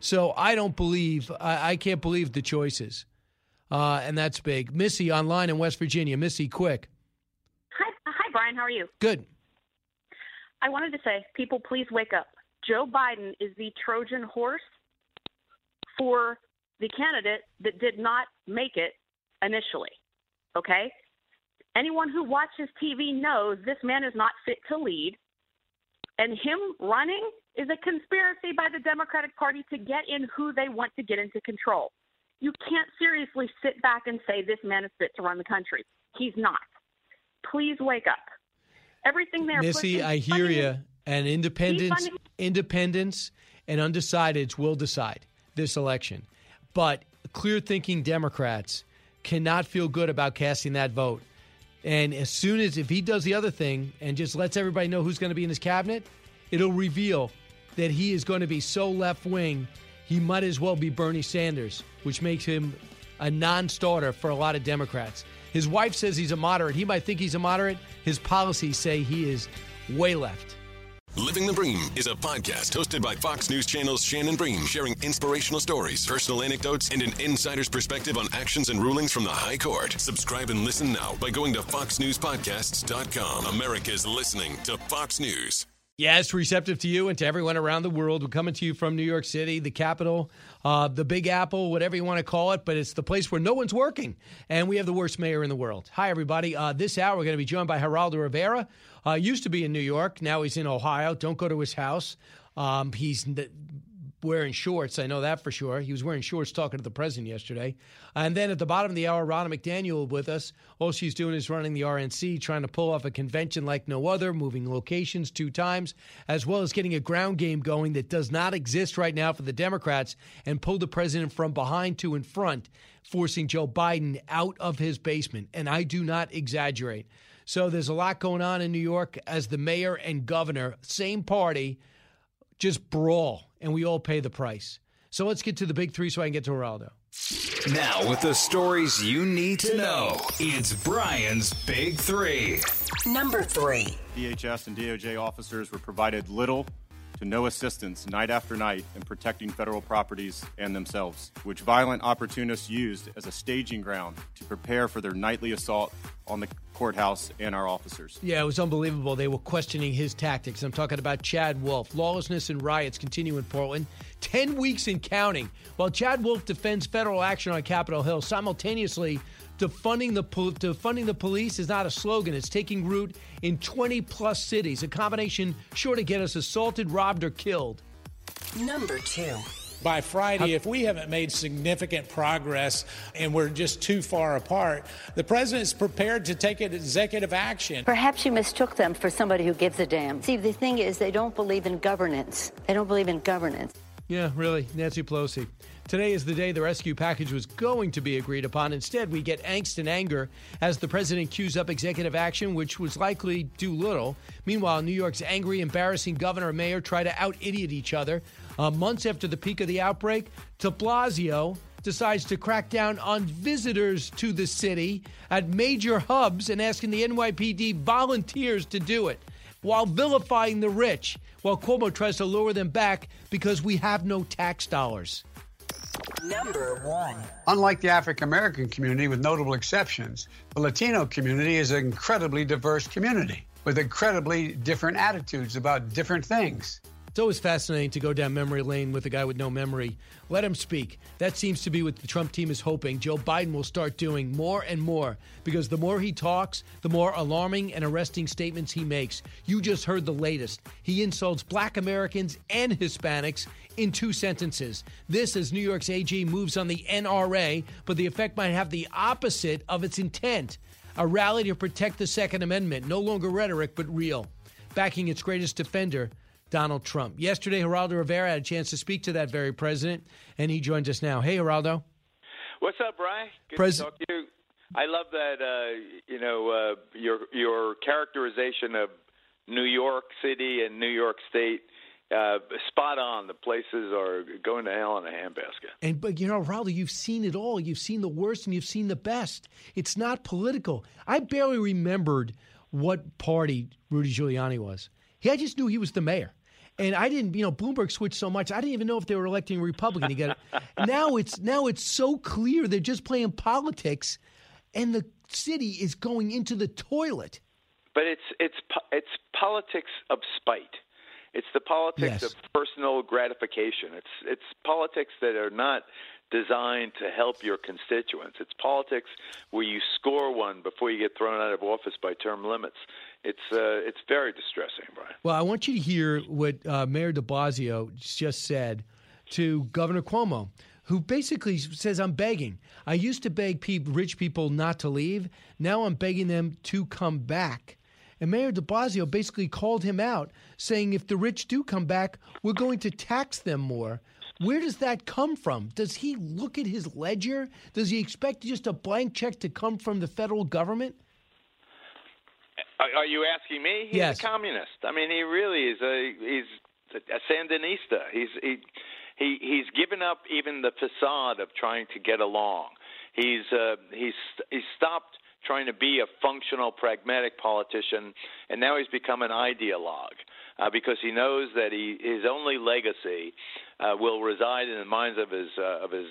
So I don't believe, I, I can't believe the choices. Uh, and that's big. Missy online in West Virginia. Missy, quick. Hi, hi, Brian. How are you? Good. I wanted to say, people, please wake up. Joe Biden is the Trojan horse for the candidate that did not make it initially. Okay? Anyone who watches TV knows this man is not fit to lead. And him running is a conspiracy by the Democratic Party to get in who they want to get into control. You can't seriously sit back and say this man is fit to run the country. He's not. Please wake up. Everything there. Missy, I hear you. And independents, independents, and undecideds will decide this election. But clear thinking Democrats cannot feel good about casting that vote. And as soon as if he does the other thing and just lets everybody know who's going to be in his cabinet, it'll reveal that he is going to be so left wing, he might as well be Bernie Sanders, which makes him a non starter for a lot of Democrats. His wife says he's a moderate. He might think he's a moderate. His policies say he is way left. Living the Bream is a podcast hosted by Fox News Channel's Shannon Bream, sharing inspirational stories, personal anecdotes, and an insider's perspective on actions and rulings from the High Court. Subscribe and listen now by going to foxnewspodcasts.com. America's listening to Fox News. Yes, receptive to you and to everyone around the world. We're coming to you from New York City, the capital, uh, the Big Apple, whatever you want to call it, but it's the place where no one's working. And we have the worst mayor in the world. Hi, everybody. Uh, this hour, we're going to be joined by Geraldo Rivera. Uh, used to be in New York. Now he's in Ohio. Don't go to his house. Um, he's wearing shorts. I know that for sure. He was wearing shorts talking to the president yesterday. And then at the bottom of the hour, Ronna McDaniel with us. All she's doing is running the RNC, trying to pull off a convention like no other, moving locations two times, as well as getting a ground game going that does not exist right now for the Democrats and pull the president from behind to in front, forcing Joe Biden out of his basement. And I do not exaggerate. So there's a lot going on in New York as the mayor and governor, same party, just brawl, and we all pay the price. So let's get to the big three so I can get to Geraldo. Now, with the stories you need to know, it's Brian's Big Three. Number three. DHS and DOJ officers were provided little to no assistance night after night in protecting federal properties and themselves, which violent opportunists used as a staging ground to prepare for their nightly assault on the courthouse and our officers. Yeah, it was unbelievable. They were questioning his tactics. I'm talking about Chad Wolf. Lawlessness and riots continue in Portland. 10 weeks in counting. While Chad Wolf defends federal action on Capitol Hill, simultaneously, defunding the, defunding the police is not a slogan. It's taking root in 20 plus cities, a combination sure to get us assaulted, robbed, or killed. Number two by Friday, if we haven't made significant progress and we're just too far apart, the president's prepared to take executive action. Perhaps you mistook them for somebody who gives a damn. See, the thing is, they don't believe in governance. They don't believe in governance. Yeah, really, Nancy Pelosi. Today is the day the rescue package was going to be agreed upon. Instead, we get angst and anger as the president cues up executive action, which was likely do little. Meanwhile, New York's angry, embarrassing governor and mayor try to out idiot each other. Uh, months after the peak of the outbreak, de Blasio decides to crack down on visitors to the city at major hubs and asking the NYPD volunteers to do it while vilifying the rich, while Cuomo tries to lure them back because we have no tax dollars. Number one. Unlike the African American community, with notable exceptions, the Latino community is an incredibly diverse community with incredibly different attitudes about different things. It's always fascinating to go down memory lane with a guy with no memory. Let him speak. That seems to be what the Trump team is hoping Joe Biden will start doing more and more because the more he talks, the more alarming and arresting statements he makes. You just heard the latest. He insults black Americans and Hispanics in two sentences. This, as New York's AG moves on the NRA, but the effect might have the opposite of its intent a rally to protect the Second Amendment, no longer rhetoric, but real. Backing its greatest defender, Donald Trump. Yesterday, Geraldo Rivera had a chance to speak to that very president, and he joins us now. Hey, Geraldo. What's up, Brian? Good Pres- to talk to you. I love that uh, you know uh, your your characterization of New York City and New York State. Uh, spot on. The places are going to hell in a handbasket. And but you know, Geraldo, you've seen it all. You've seen the worst and you've seen the best. It's not political. I barely remembered what party Rudy Giuliani was. He, I just knew he was the mayor. And I didn't, you know, Bloomberg switched so much. I didn't even know if they were electing a Republican. He got it. [LAUGHS] now it's now it's so clear they're just playing politics, and the city is going into the toilet. But it's it's it's politics of spite. It's the politics Yes. of personal gratification. It's it's politics that are not designed to help your constituents. It's politics where you score one before you get thrown out of office by term limits. It's uh, it's very distressing, Brian. Well, I want you to hear what uh, Mayor de Blasio just said to Governor Cuomo, who basically says, I'm begging. I used to beg pe- rich people not to leave. Now I'm begging them to come back. And Mayor de Blasio basically called him out, saying, if the rich do come back, we're going to tax them more. Where does that come from? Does he look at his ledger? Does he expect just a blank check to come from the federal government? Are, you asking me? He's Yes. a communist. I mean, he really is a he's a Sandinista. He's he he he's given up even the facade of trying to get along. He's uh, he's he's stopped trying to be a functional, pragmatic politician, and now he's become an ideologue. uh, because he knows that he his only legacy uh, will reside in the minds of his uh, of his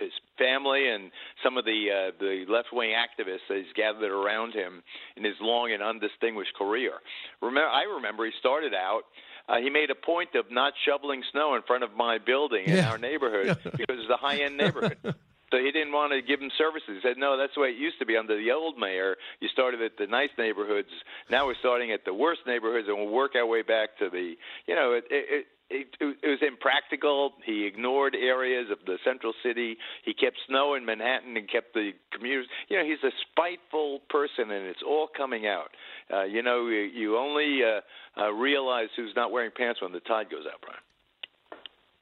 his family and some of the uh, the left wing activists that he's gathered around him in his long and undistinguished career. Remember, I remember he started out. Uh, he made a point of not shoveling snow in front of my building in Yeah. our neighborhood [LAUGHS] because it's a high end neighborhood. [LAUGHS] So he didn't want to give him services. He said, "No, that's the way it used to be under the old mayor. You started at the nice neighborhoods. Now we're starting at the worst neighborhoods, and we'll work our way back to the, you know, it, it, it, it, was impractical. He ignored areas of the central city. He kept snow in Manhattan and kept the commuters. You know, he's a spiteful person, and it's all coming out. Uh, you know, you, you only uh, uh, realize who's not wearing pants when the tide goes out, Brian.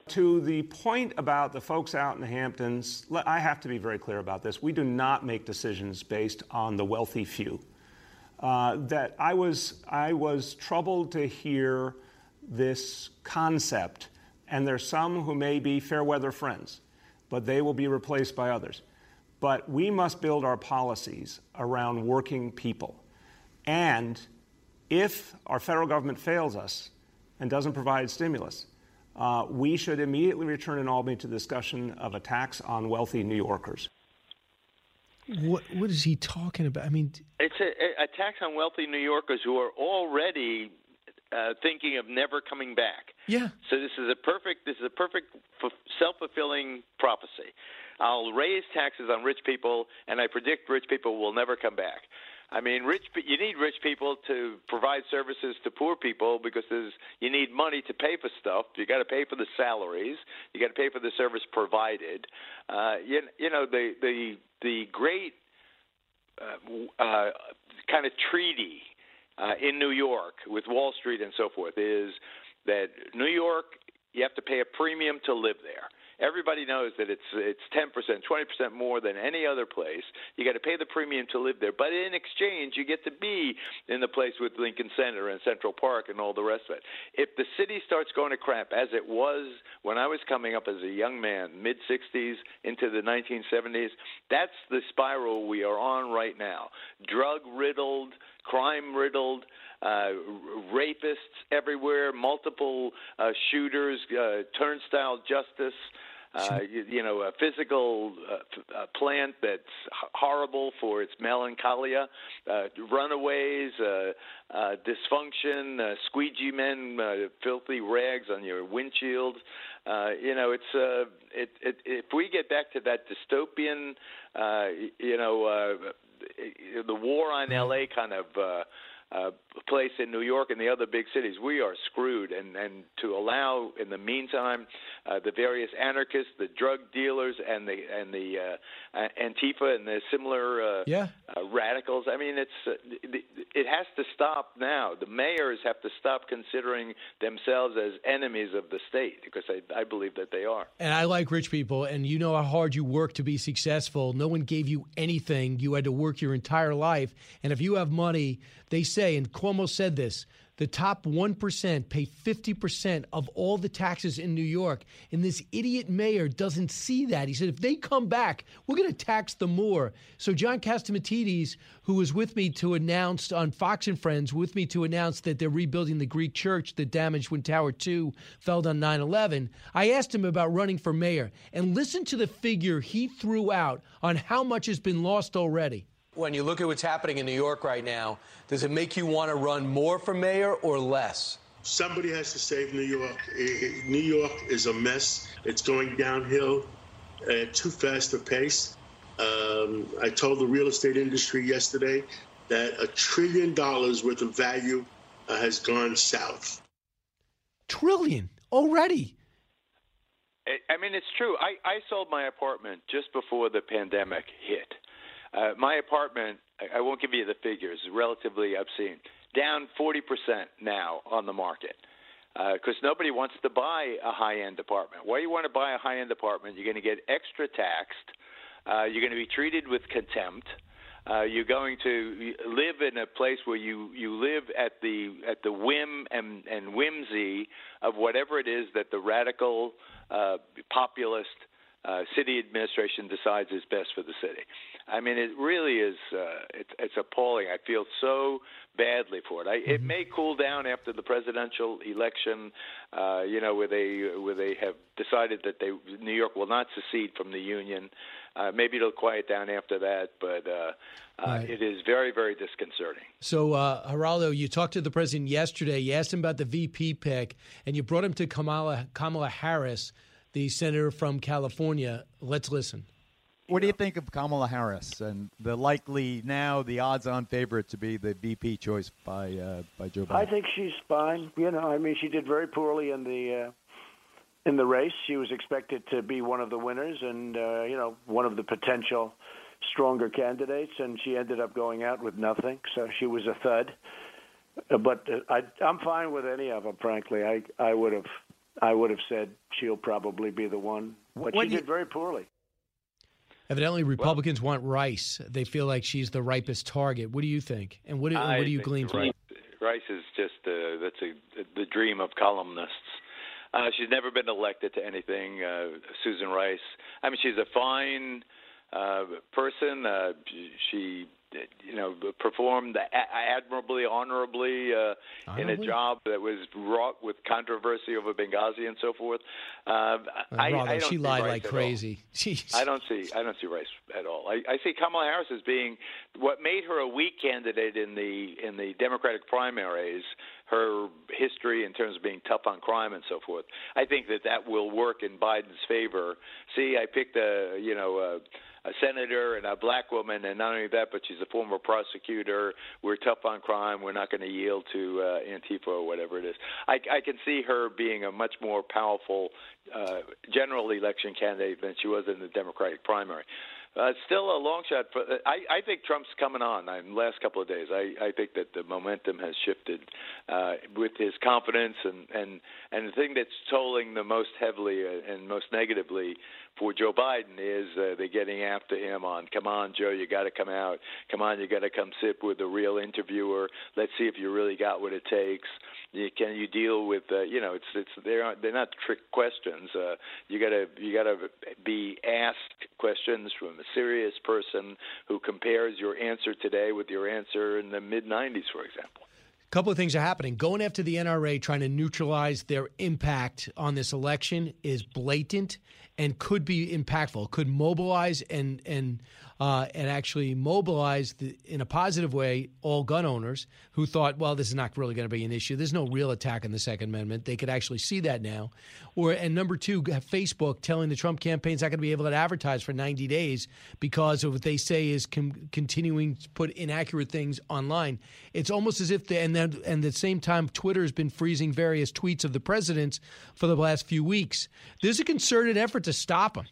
To the point about the folks out in the Hamptons, I have to be very clear about this. We do not make decisions based on the wealthy few. Uh, that I was, I was troubled to hear this concept, and there's some who may be fair weather friends, but they will be replaced by others. But we must build our policies around working people. And if our federal government fails us and doesn't provide stimulus, uh, we should immediately return in Albany to the discussion of a tax on wealthy New Yorkers. What what is he talking about? I mean, It's a, a tax on wealthy New Yorkers who are already uh, thinking of never coming back. Yeah. So this is a perfect this is a perfect f- self-fulfilling prophecy. I'll raise taxes on rich people, and I predict rich people will never come back. I mean, rich you need rich people to provide services to poor people because there's you need money to pay for stuff. You got to pay for the salaries. You got to pay for the service provided. Uh, you, you know the the the great uh, uh, kind of treaty uh, in New York with Wall Street and so forth is that New York you have to pay a premium to live there. Everybody knows that it's it's 10%, 20% more than any other place. You got to pay the premium to live there, but in exchange, you get to be in the place with Lincoln Center and Central Park and all the rest of it. If the city starts going to crap, as it was when I was coming up as a young man, mid 60s into the 1970s, that's the spiral we are on right now. Drug riddled, crime riddled uh, rapists everywhere, multiple uh, shooters, uh, turnstile justice. Uh, you, you know, a physical uh, f- uh, plant that's horrible for its melancholia, uh, runaways, uh, uh, dysfunction, uh, squeegee men, uh, filthy rags on your windshield. Uh, you know, it's uh, it, it, if we get back to that dystopian, uh, you know, uh, the war on LA kind of. Uh, place in New York and the other big cities, we are screwed. And, and to allow, in the meantime, uh, the various anarchists, the drug dealers, and the and the uh, Antifa and the similar uh, Yeah. uh, radicals. I mean, it's uh, it it has to stop now. The mayors have to stop considering themselves as enemies of the state because I, I believe that they are. And I like rich people, and you know how hard you work to be successful. No one gave you anything. You had to work your entire life. And if you have money, they say, and Cuomo said this the top 1% pay 50% of all the taxes in New York. And this idiot mayor doesn't see that. He said, if they come back, we're going to tax them more. So, John Catsimatidis, who was with me to announce on Fox and Friends, with me to announce that they're rebuilding the Greek church that damaged when Tower 2 fell on 9 11, I asked him about running for mayor. And listen to the figure he threw out on how much has been lost already. When you look at what's happening in New York right now, does it make you want to run more for mayor or less? Somebody has to save New York. I- I- New York is a mess. It's going downhill at too fast a pace. Um, I told the real estate industry yesterday that a trillion dollars worth of value uh, has gone south. Trillion already. I- I mean, it's true. I, I sold my apartment just before the pandemic hit. Uh, my apartment, I, I won't give you the figures, relatively obscene, down 40% now on the market because nobody wants to buy a high end apartment. Why you want to buy a high end apartment? You're going to get extra taxed. Uh, you're going to be treated with contempt. Uh, you're going to live in a place where you, you live at the at the whim and, and whimsy of whatever it is that the radical uh, populist uh, city administration decides is best for the city. I mean, it really is. Uh, it's, it's appalling. I feel so badly for it. I, It may cool down after the presidential election, uh, you know, where they where they have decided that they New York will not secede from the union. Uh, maybe it'll quiet down after that, but uh, uh, Right. it is very, very disconcerting. So, uh, Geraldo, you talked to the president yesterday. You asked him about the VP pick, and you brought him to Kamala, Kamala Harris, the senator from California. Let's listen. What do you think of Kamala Harris and the likely now the odds-on favorite to be the VP choice by uh, by Joe Biden? I think she's fine. You know, I mean, she did very poorly in the uh, in the race. She was expected to be one of the winners, and uh, you know, one of the potential stronger candidates, and she ended up going out with nothing. So she was a thud. Uh, But uh, I, I'm fine with any of them. Frankly, I I would have I would have said she'll probably be the one, but What she you- did very poorly. Evidently, Republicans want Rice. They feel like she's the ripest target. What do you think? And what do, what do you glean from Rice, Rice is just uh, that's a, the dream of columnists. Uh, she's never been elected to anything. Uh, Susan Rice. I mean, she's a fine uh, person. Uh, she, you know, performed admirably, honorably uh, in a job that was wrought with controversy over Benghazi and so forth. Uh, I, Uh, I don't she lied like crazy. [LAUGHS] I don't see I don't see Rice at all. I, I see Kamala Harris as being what made her a weak candidate in the in the Democratic primaries. Her history in terms of being tough on crime and so forth. I think that that will work in Biden's favor. See, I picked a you know a, senator and a black woman, and not only that, but she's a former prosecutor. We're tough on crime. We're not going to yield to uh, Antifa or whatever it is. I, I can see her being a much more powerful uh, general election candidate than she was in the Democratic primary. Uh, still a long shot. For, I, I think Trump's coming on. In the last couple of days, I, I think that the momentum has shifted uh, with his confidence, and and and the thing that's tolling the most heavily uh, and most negatively for Joe Biden is uh, they're getting after him on, come on, Joe, you got to come out. Come on, you got to come sit with a real interviewer. Let's see if you really got what it takes. You, can you deal with, uh, you know, it's it's they're they're not trick questions. Uh, you got to you got to be asked questions from a serious person who compares your answer today with your answer in the mid '90s, for example. A couple of things are happening. Going after the NRA, trying to neutralize their impact on this election, is blatant and could be impactful. Could mobilize and and uh, and actually mobilize the, in a positive way all gun owners who thought, well, this is not really going to be an issue. There's no real attack on the Second Amendment. They could actually see that now. Or and number two, Facebook telling the Trump campaign's not going to be able to advertise for 90 days because of what they say is com- continuing to put inaccurate things online. It's almost as if and then and at the same time, Twitter has been freezing various tweets of the president's for the last few weeks. There's a concerted effort to stop them?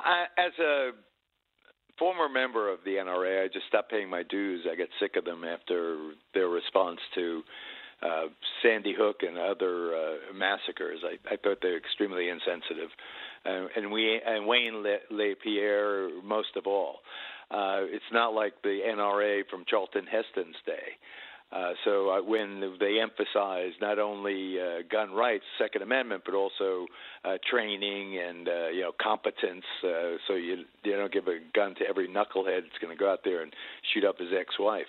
I, as a former member of the NRA, I just stopped paying my dues. I got sick of them after their response to uh, Sandy Hook and other uh, massacres. I, I thought they're extremely insensitive, uh, and we and Wayne Le, LaPierre most of all. Uh, it's not like the NRA from Charlton Heston's day. Uh, so uh, when they emphasize not only uh, gun rights, Second Amendment, but also uh, training and uh, you know competence, so you you don't give a gun to every knucklehead that's going to go out there and shoot up his ex-wife.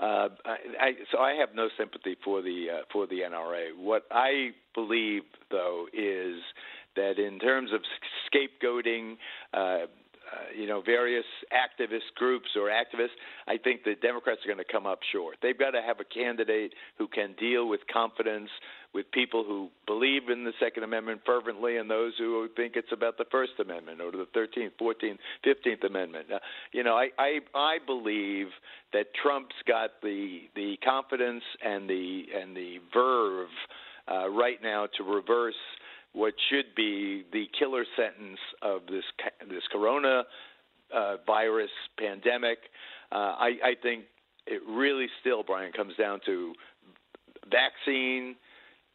Uh, I, I, so I have no sympathy for the for the NRA. What I believe, though, is that in terms of scapegoating. Uh, you know, various activist groups or activists, I think the Democrats are going to come up short. They've got to have a candidate who can deal with confidence with people who believe in the Second Amendment fervently and those who think it's about the First Amendment or the 13th, 14th, 15th Amendment. You know, I, I I believe that Trump's got the the confidence and the and the verve uh, right now to reverse what should be the killer sentence of this this corona uh, virus pandemic. Uh, I, I think it really still, Brian, comes down to vaccine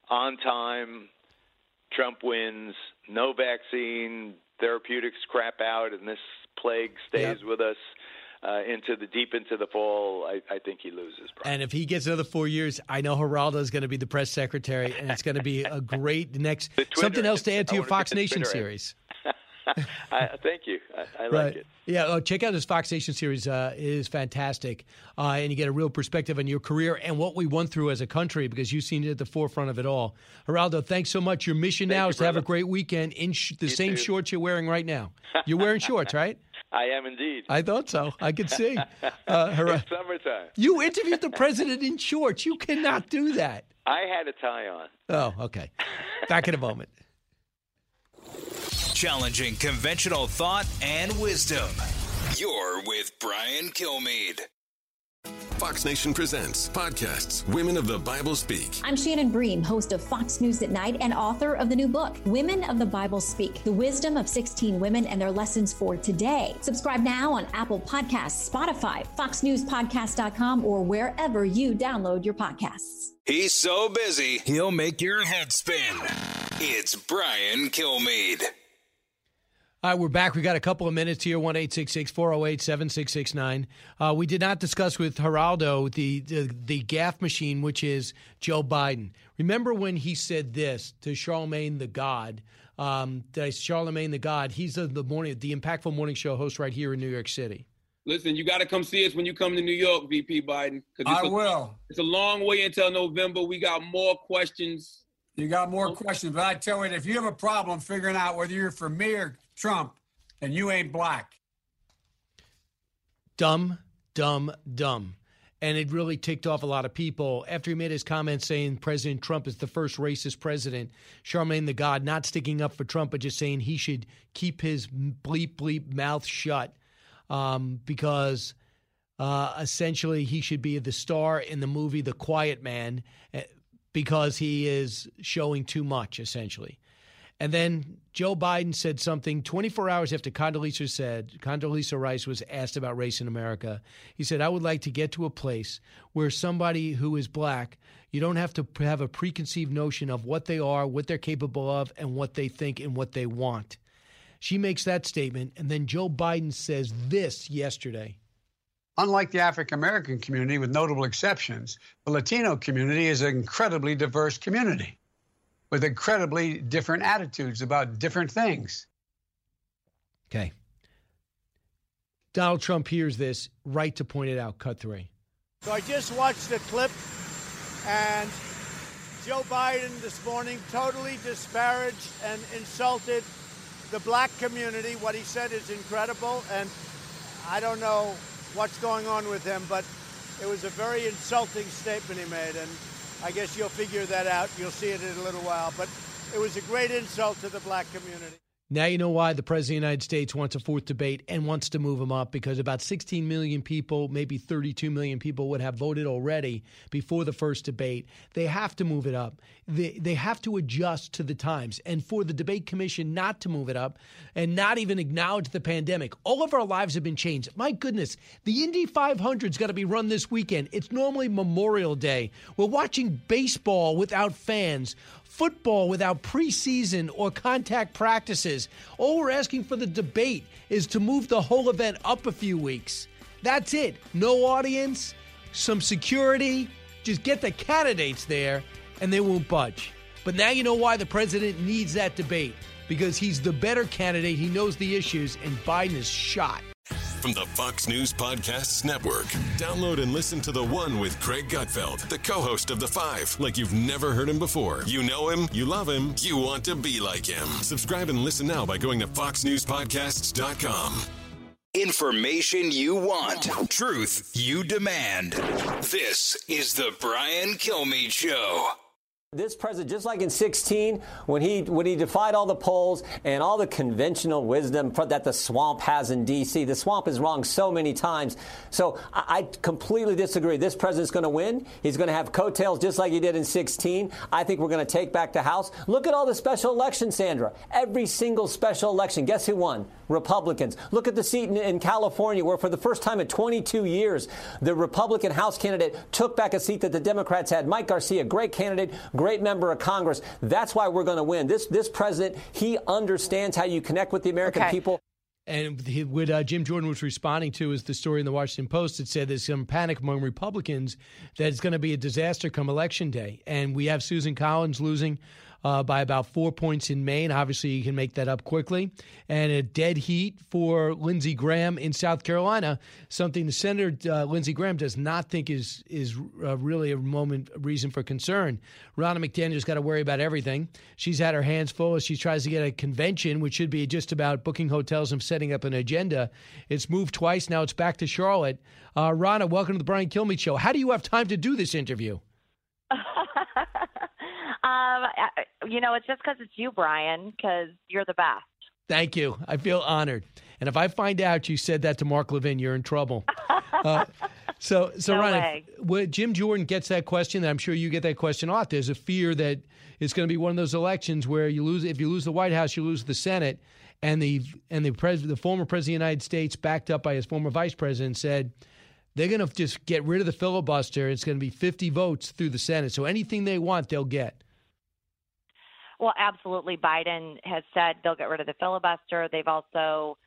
on time. Trump wins. No vaccine. Therapeutics crap out, and this plague stays with us. Uh, into the deep into the fall, I, I think he loses. And if he gets another four years, I know Geraldo is going to be the press secretary, and it's going to be a [LAUGHS] great next something else to add to your Fox Nation series. [LAUGHS] I, thank you. I, I like right. it. Yeah, uh, check out this Fox Nation series. Uh, it is fantastic, uh, and you get a real perspective on your career and what we went through as a country because you've seen it at the forefront of it all. Geraldo, thanks so much. Your mission Thank now you, is to have a great weekend in sh- the You same too. shorts you're wearing right now. You're wearing shorts, [LAUGHS] right? I am indeed. I thought so. I could see. [LAUGHS] Uh, Ger- it's summertime. you interviewed the president in shorts. You cannot do that. I had a tie on. Oh, okay. Back in a moment. [LAUGHS] Challenging conventional thought and wisdom. You're with Brian Kilmeade. Fox Nation presents podcasts Women of the Bible Speak. I'm Shannon Bream, host of Fox News at Night and author of the new book, Women of the Bible Speak The Wisdom of 16 Women and Their Lessons for Today. Subscribe now on Apple Podcasts, Spotify, FoxNewsPodcast.com, or wherever you download your podcasts. He's so busy, he'll make your head spin. It's Brian Kilmeade. All right, we're back. We got a couple of minutes here. One eight six six four zero eight seven six six nine. Uh, we did not discuss with Geraldo the, the the gaff machine, which is Joe Biden. Remember when he said this to Charlemagne the God? Um, that Charlemagne the God. He's the, the morning, the impactful morning show host right here in New York City. Listen, you got to come see us when you come to New York, VP Biden. I will. It's a long way until November. We got more questions. You got more questions, but I tell you, if you have a problem figuring out whether you're for me or Trump, and you ain't black. dumb, dumb, dumb. And it really ticked off a lot of people after he made his comment saying President Trump is the first racist president. Charlemagne the God not sticking up for Trump, but just saying he should keep his bleep bleep mouth shut um, because uh, essentially he should be the star in the movie The Quiet Man eh, because he is showing too much, essentially. And then Joe Biden said something 24 hours after Condoleezza said, Condoleezza Rice was asked about race in America. He said, I would like to get to a place where somebody who is black, you don't have to have a preconceived notion of what they are, what they're capable of, and what they think and what they want. She makes that statement. And then Joe Biden says this yesterday. Unlike the African American community, with notable exceptions, the Latino community is an incredibly diverse community with incredibly different attitudes about different things. Okay. Donald Trump hears this, right to point it out. Cut three. So I just watched the clip, and Joe Biden this morning totally disparaged and insulted the black community. What he said is incredible, and I don't know what's going on with him, but it was a very insulting statement he made, and I guess you'll figure that out. You'll see it in a little while, but it was a great insult to the black community. Now you know why the President of the United States wants a fourth debate and wants to move him up because about 16 million people, maybe 32 million people would have voted already before the first debate. They have to move it up. They, they have to adjust to the times. And for the debate commission not to move it up and not even acknowledge the pandemic, all of our lives have been changed. My goodness, the Indy 500's got to be run this weekend. It's normally Memorial Day. We're watching baseball without fans football without preseason or contact practices. All we're asking for the debate is to move the whole event up a few weeks. That's it. No audience, some security, just get the candidates there and they won't budge. But now you know why the president needs that debate because he's the better candidate, he knows the issues, and Biden is shot. From the Fox News Podcasts Network. Download and listen to The One with Greg Gutfeld, the co host of The Five, like you've never heard him before. You know him, you love him, you want to be like him. Subscribe and listen now by going to FoxNewsPodcasts.com. Information you want, truth you demand. This is the Brian Kilmeade Show. This president, just like in 16, when he when he defied all the polls and all the conventional wisdom that the swamp has in D.C., the swamp is wrong so many times. So I, I completely disagree. This president's going to win. He's going to have coattails just like he did in 16. I think we're going to take back the House. Look at all the special elections, Sandra. Every single special election. Guess who won? Republicans. Look at the seat in, in California, where for the first time in 22 years, the Republican House candidate took back a seat that the Democrats had. Mike Garcia, great candidate, great member of Congress. That's why we're going to win. This this president, he understands how you connect with the American Okay. people. And he- what uh, Jim Jordan was responding to is the story in the Washington Post that said there's some panic among Republicans that it's going to be a disaster come election day. And we have Susan Collins losing uh, by about four points in Maine. Obviously, you can make that up quickly. And a dead heat for Lindsey Graham in South Carolina, something the Senator uh, Lindsey Graham does not think is is uh, really a moment reason for concern. Ronna McDaniel's got to worry about everything. She's had her hands full as she tries to get a convention, which should be just about booking hotels and setting up an agenda. It's moved twice. Now it's back to Charlotte. Uh, Ronna, welcome to the Brian Kilmeade Show. How do you have time to do this interview? Um, you know, it's just because it's you, Brian, because you're the best. Thank you. I feel honored. And if I find out you said that to Mark Levin, you're in trouble. [LAUGHS] Uh, so, so No Ron, if, Jim Jordan gets that question, and I'm sure you get that question a lot. There's a fear that it's going to be one of those elections where you lose. If you lose the White House, you lose the Senate. And the and the pres, the former president of the United States, backed up by his former vice president, said they're going to just get rid of the filibuster. It's going to be 50 votes through the Senate. So anything they want, they'll get. Well, absolutely. Biden has said they'll get rid of the filibuster. They've also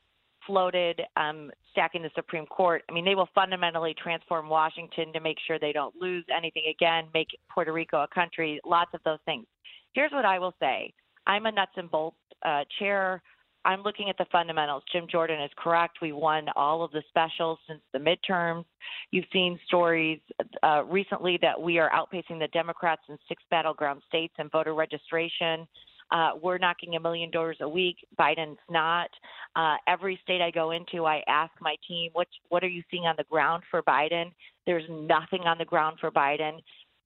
floated um, stacking the Supreme Court. I mean, they will fundamentally transform Washington to make sure they don't lose anything again, make Puerto Rico a country, lots of those things. Here's what I will say I'm a nuts and bolts uh, chair. I'm looking at the fundamentals. Jim Jordan is correct. We won all of the specials since the midterms. You've seen stories uh, recently that we are outpacing the Democrats in six battleground states in voter registration. Uh, we're knocking a million doors a week. Biden's not. Uh, every state I go into, I ask my team, what what are you seeing on the ground for Biden? There's nothing on the ground for Biden.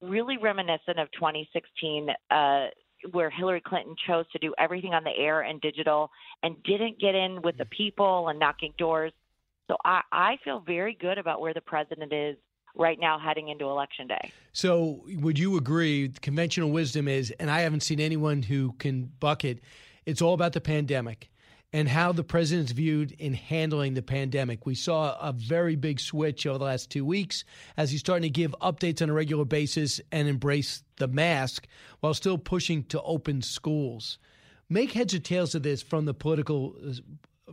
Really reminiscent of 2016, uh, where Hillary Clinton chose to do everything on the air and digital, and didn't get in with the mm. people and knocking doors. So I, I feel very good about where the president is right now heading into election day. So, would you agree? Conventional wisdom is, and I haven't seen anyone who can buck it. It's all about the pandemic and how the president's viewed in handling the pandemic. We saw a very big switch over the last two weeks as he's starting to give updates on a regular basis and embrace the mask while still pushing to open schools. Make heads or tails of this from the political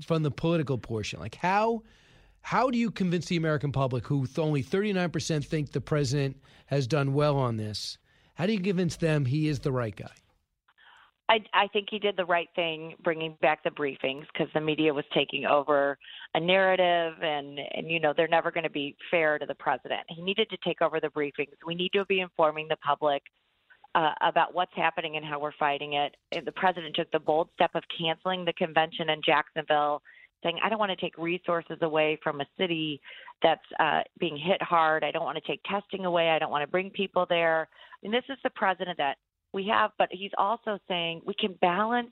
from the political portion. Like how how do you convince the American public, who only 39% think the president has done well on this, how do you convince them he is the right guy? I, I think he did the right thing bringing back the briefings because the media was taking over a narrative and and you know they're never going to be fair to the president. He needed to take over the briefings. We need to be informing the public uh, about what's happening and how we're fighting it. And the president took the bold step of canceling the convention in Jacksonville, saying, "I don't want to take resources away from a city that's uh, being hit hard. I don't want to take testing away. I don't want to bring people there." And this is the president that we have, but he's also saying we can balance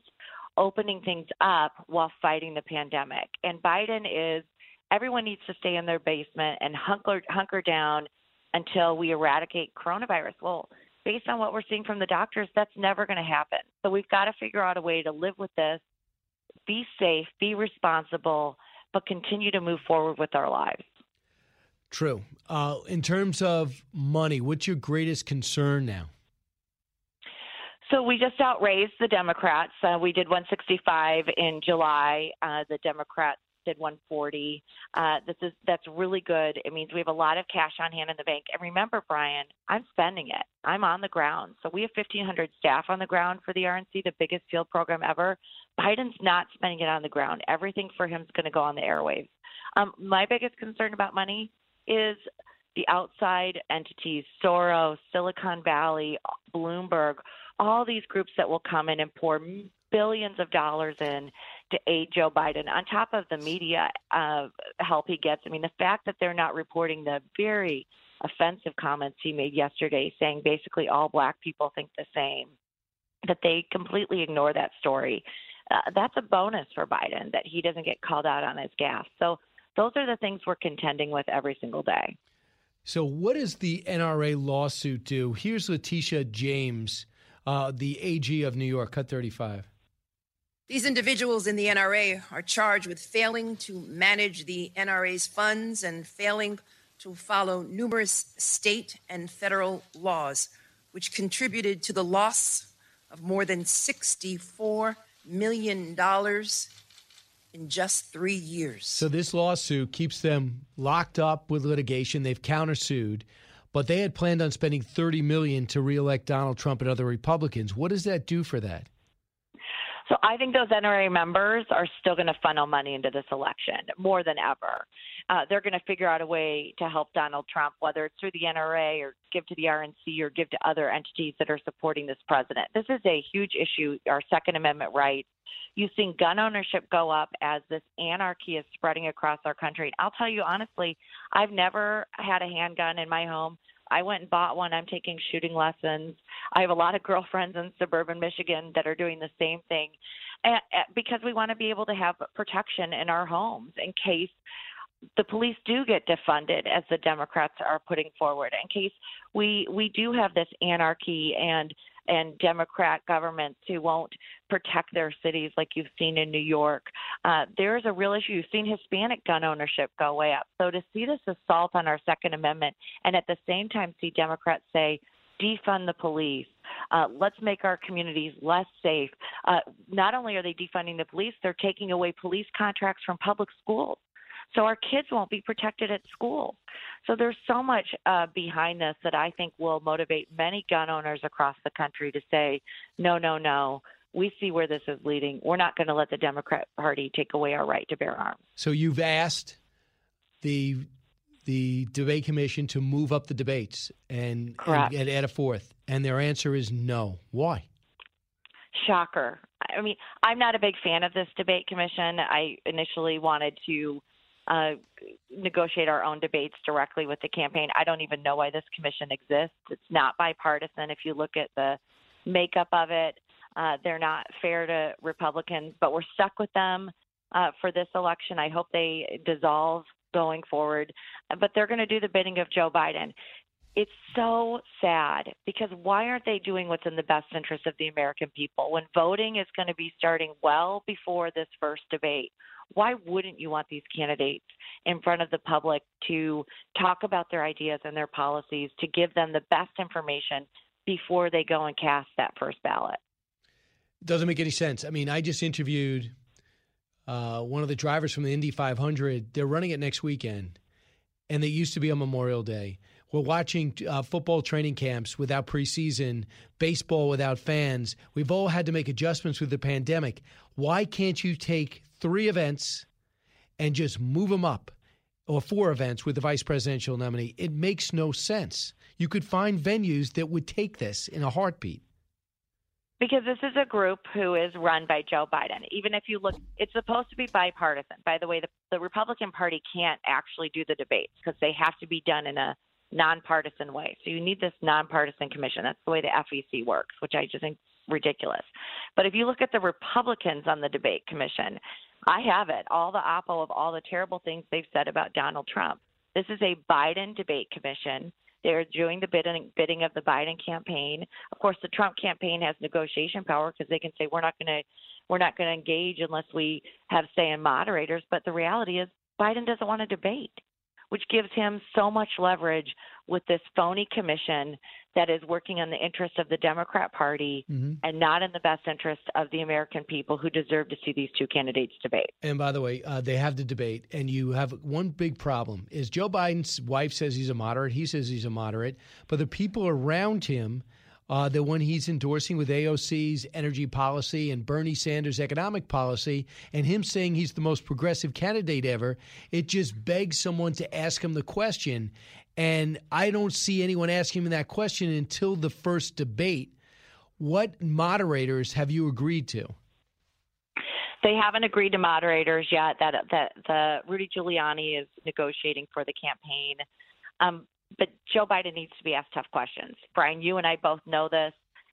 opening things up while fighting the pandemic. And Biden is everyone needs to stay in their basement and hunker hunker down until we eradicate coronavirus. Well, based on what we're seeing from the doctors, that's never going to happen. So we've got to figure out a way to live with this, be safe, be responsible, but continue to move forward with our lives. True. Uh, in terms of money, what's your greatest concern now? So we just outraised the Democrats. Uh, we did 165 in July. Uh, the Democrats did 140. Uh, this is that's really good. It means we have a lot of cash on hand in the bank. And remember, Brian, I'm spending it. I'm on the ground. So we have 1,500 staff on the ground for the RNC, the biggest field program ever. Biden's not spending it on the ground. Everything for him is going to go on the airwaves. Um, my biggest concern about money is the outside entities, Soros, Silicon Valley, Bloomberg, all these groups that will come in and pour billions of dollars in to aid Joe Biden, on top of the media uh, help he gets. I mean, the fact that they're not reporting the very offensive comments he made yesterday, saying basically all black people think the same, that they completely ignore that story. Uh, that's a bonus for Biden that he doesn't get called out on his gas. So those are the things we're contending with every single day. So, what does the NRA lawsuit do? Here's Letitia James, uh, the AG of New York, cut 35. These individuals in the NRA are charged with failing to manage the NRA's funds and failing to follow numerous state and federal laws, which contributed to the loss of more than $64 million in just three years. So, this lawsuit keeps them locked up with litigation. They've countersued. But they had planned on spending 30 million to reelect Donald Trump and other Republicans. What does that do for that? So I think those NRA members are still going to funnel money into this election more than ever. Uh, they're going to figure out a way to help Donald Trump, whether it's through the NRA or give to the RNC or give to other entities that are supporting this president. This is a huge issue, our Second Amendment rights. You've seen gun ownership go up as this anarchy is spreading across our country. I'll tell you honestly, I've never had a handgun in my home. I went and bought one. I'm taking shooting lessons. I have a lot of girlfriends in suburban Michigan that are doing the same thing because we want to be able to have protection in our homes in case the police do get defunded as the Democrats are putting forward in case we we do have this anarchy and and Democrat governments who won't protect their cities like you've seen in New York. Uh, there is a real issue. You've seen Hispanic gun ownership go way up. So to see this assault on our Second Amendment and at the same time see Democrats say, defund the police. Uh, let's make our communities less safe. Uh, not only are they defunding the police, they're taking away police contracts from public schools. So our kids won't be protected at school. So there's so much uh, behind this that I think will motivate many gun owners across the country to say, no, no, no. We see where this is leading. We're not going to let the Democrat Party take away our right to bear arms. So you've asked the the debate commission to move up the debates and, and, and add a fourth, and their answer is no. Why? Shocker. I mean, I'm not a big fan of this debate commission. I initially wanted to uh, negotiate our own debates directly with the campaign. I don't even know why this commission exists. It's not bipartisan. If you look at the makeup of it, uh, they're not fair to Republicans, but we're stuck with them uh, for this election. I hope they dissolve going forward, but they're going to do the bidding of Joe Biden. It's so sad because why aren't they doing what's in the best interest of the American people when voting is going to be starting well before this first debate? Why wouldn't you want these candidates in front of the public to talk about their ideas and their policies, to give them the best information before they go and cast that first ballot? Doesn't make any sense. I mean, I just interviewed uh, one of the drivers from the Indy 500. They're running it next weekend, and they used to be on Memorial Day. We're watching uh, football training camps without preseason, baseball without fans. We've all had to make adjustments with the pandemic. Why can't you take three events and just move them up or four events with the vice presidential nominee. It makes no sense. You could find venues that would take this in a heartbeat. Because this is a group who is run by Joe Biden. Even if you look, it's supposed to be bipartisan. By the way, the, the Republican Party can't actually do the debates because they have to be done in a nonpartisan way. So you need this nonpartisan commission. That's the way the FEC works, which I just think ridiculous. But if you look at the Republicans on the debate commission, I have it, all the oppo of all the terrible things they've said about Donald Trump. This is a Biden debate commission. They're doing the bidding, bidding of the Biden campaign. Of course, the Trump campaign has negotiation power because they can say we're not going to we're not going to engage unless we have say in moderators. But the reality is Biden doesn't want to debate which gives him so much leverage with this phony commission that is working on the interest of the Democrat Party mm-hmm. and not in the best interest of the American people who deserve to see these two candidates debate. And by the way, uh, they have the debate, and you have one big problem: is Joe Biden's wife says he's a moderate, he says he's a moderate, but the people around him uh, the one he's endorsing with AOC's energy policy and Bernie Sanders' economic policy, and him saying he's the most progressive candidate ever, it just begs someone to ask him the question. And I don't see anyone asking him that question until the first debate. What moderators have you agreed to? They haven't agreed to moderators yet. That that the Rudy Giuliani is negotiating for the campaign. Um, but Joe Biden needs to be asked tough questions. Brian, you and I both know this.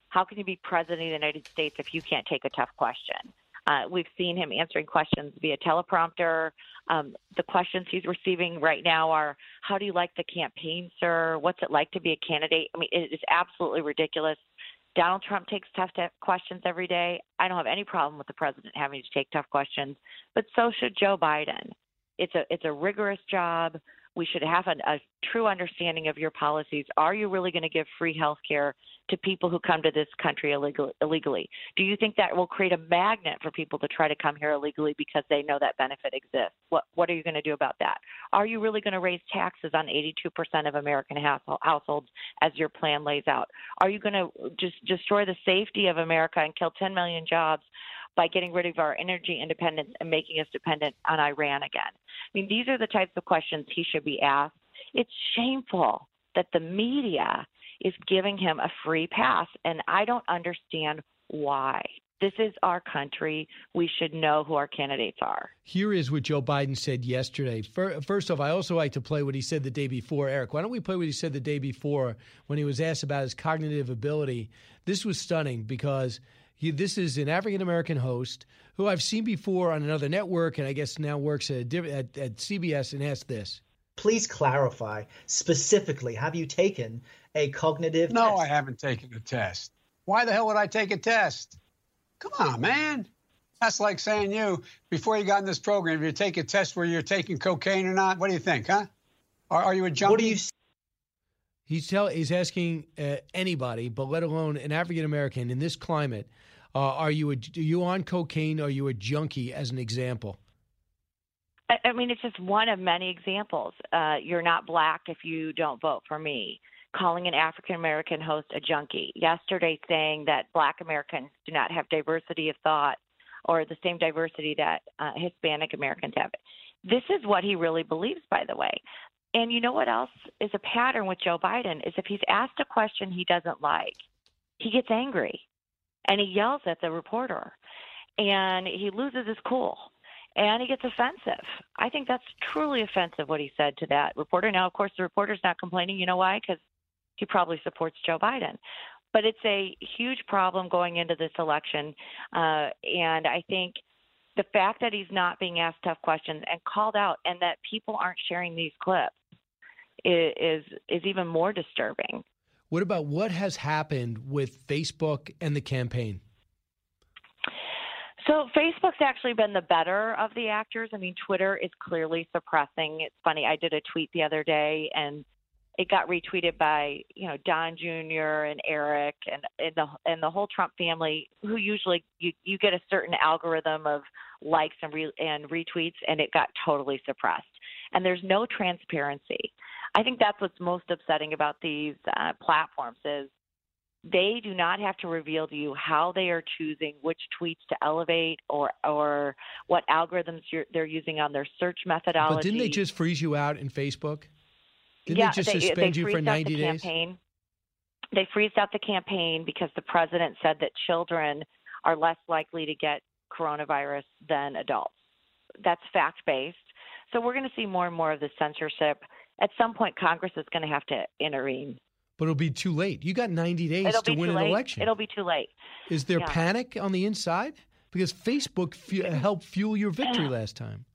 How can you be president of the United States if you can't take a tough question? Uh, we've seen him answering questions via teleprompter. Um, the questions he's receiving right now are How do you like the campaign, sir? What's it like to be a candidate? I mean, it is absolutely ridiculous. Donald Trump takes tough t- questions every day. I don't have any problem with the president having to take tough questions, but so should Joe Biden. It's a it's a rigorous job We should have a, a true understanding of your policies. Are you really going to give free health care to people who come to this country illegal, illegally? Do you think that will create a magnet for people to try to come here illegally because they know that benefit exists? What What are you going to do about that? Are you really going to raise taxes on 82% of American household, households as your plan lays out? Are you going to just destroy the safety of America and kill 10 million jobs by getting rid of our energy independence and making us dependent on Iran again? I mean, these are the types of questions he should be asked. It's shameful that the media is giving him a free pass, and I don't understand why. This is our country. We should know who our candidates are. Here is what Joe Biden said yesterday. First off, I also like to play what he said the day before. Eric, why don't we play what he said the day before when he was asked about his cognitive ability? This was stunning because he, this is an African American host who I've seen before on another network, and I guess now works at, at, at CBS, and asked this. Please clarify specifically have you taken a cognitive no, test? I haven't taken a test. Why the hell would I take a test? Come on, man. That's like saying you, before you got in this program, if you take a test where you're taking cocaine or not, what do you think, huh? Are, are you a junkie? What do you He's tell he's asking uh, anybody, but let alone an African American in this climate, uh, are you a, are you on cocaine? Are you a junkie? As an example. I, mean, it's just one of many examples. Uh, you're not black if you don't vote for me. Calling an African American host a junkie. Yesterday, saying that black Americans do not have diversity of thought or the same diversity that uh, Hispanic Americans have. This is what he really believes, by the way. And you know what else is a pattern with Joe Biden is if he's asked a question he doesn't like, he gets angry and he yells at the reporter and he loses his cool and he gets offensive. I think that's truly offensive what he said to that reporter. Now, of course, the reporter's not complaining. You know why? Because he probably supports Joe Biden. But it's a huge problem going into this election. Uh, and I think the fact that he's not being asked tough questions and called out and that people aren't sharing these clips is is even more disturbing. What about what has happened with Facebook and the campaign? So Facebook's actually been the better of the actors. I mean, Twitter is clearly suppressing. It's funny. I did a tweet the other day, and it got retweeted by you know Don Jr. and Eric and, and the and the whole Trump family, who usually you you get a certain algorithm of likes and re, and retweets, and it got totally suppressed. And there's no transparency. I think that's what's most upsetting about these uh, platforms is they do not have to reveal to you how they are choosing which tweets to elevate or or what algorithms they're using on their search methodology. But didn't they just freeze you out in Facebook? Didn't yeah, they just they, suspend they you for 90 the days? Campaign. They freezed out the campaign because the president said that children are less likely to get coronavirus than adults. That's fact based. So we're going to see more and more of the censorship at some point Congress is going to have to intervene. But it'll be too late. You got 90 days It'll to win an late. election. It'll be too late. Is there Yeah. panic on the inside? Because Facebook fu- helped fuel your victory [SIGHS] last time.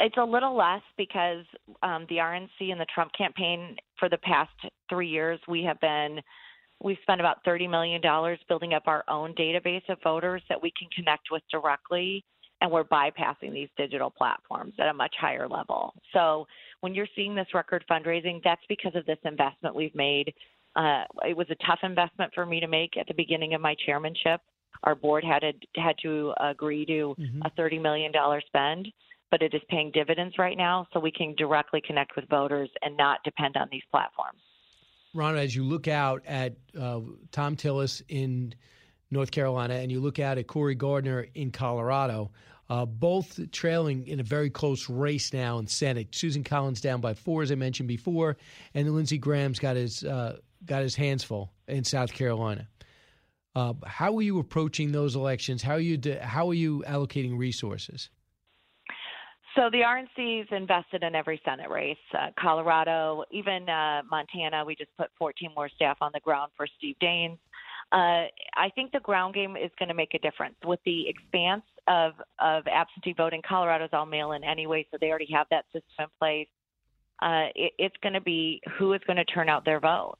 It's a little less because um, the RNC and the Trump campaign for the past three years, we have been we've spent about thirty million dollars building up our own database of voters that we can connect with directly, and we're bypassing these digital platforms at a much higher level. So when you're seeing this record fundraising, that's because of this investment we've made. Uh, it was a tough investment for me to make at the beginning of my chairmanship. Our board had to, had to agree to a thirty million dollar spend, but it is paying dividends right now, so we can directly connect with voters and not depend on these platforms. Ron, as you look out at uh, Thom Tillis in North Carolina and you look out at Cory Gardner in Colorado, uh, both trailing in a very close race now in Senate. Susan Collins down by four, as I mentioned before, and Lindsey Graham's got his uh, got his hands full in South Carolina. Uh, how are you approaching those elections? How are you de- how are you allocating resources? So the RNC's invested in every Senate race. Uh, Colorado, even uh, Montana, we just put 14 more staff on the ground for Steve Daines. Uh, I think the ground game is going to make a difference with the expanse of of absentee voting. In is all mail-in anyway, so they already have that system in place. Uh, it, it's going to be who is going to turn out their vote.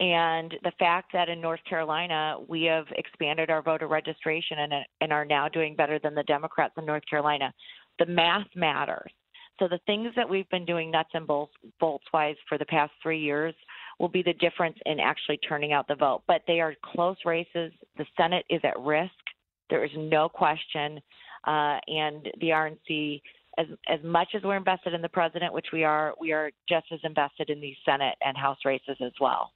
And the fact that in North Carolina we have expanded our voter registration and, and are now doing better than the Democrats in North Carolina, the math matters. So the things that we've been doing nuts and bolts, bolts wise for the past three years will be the difference in actually turning out the vote. But they are close races. The Senate is at risk. There is no question. Uh, and the RNC, as as much as we're invested in the president, which we are, we are just as invested in these Senate and House races as well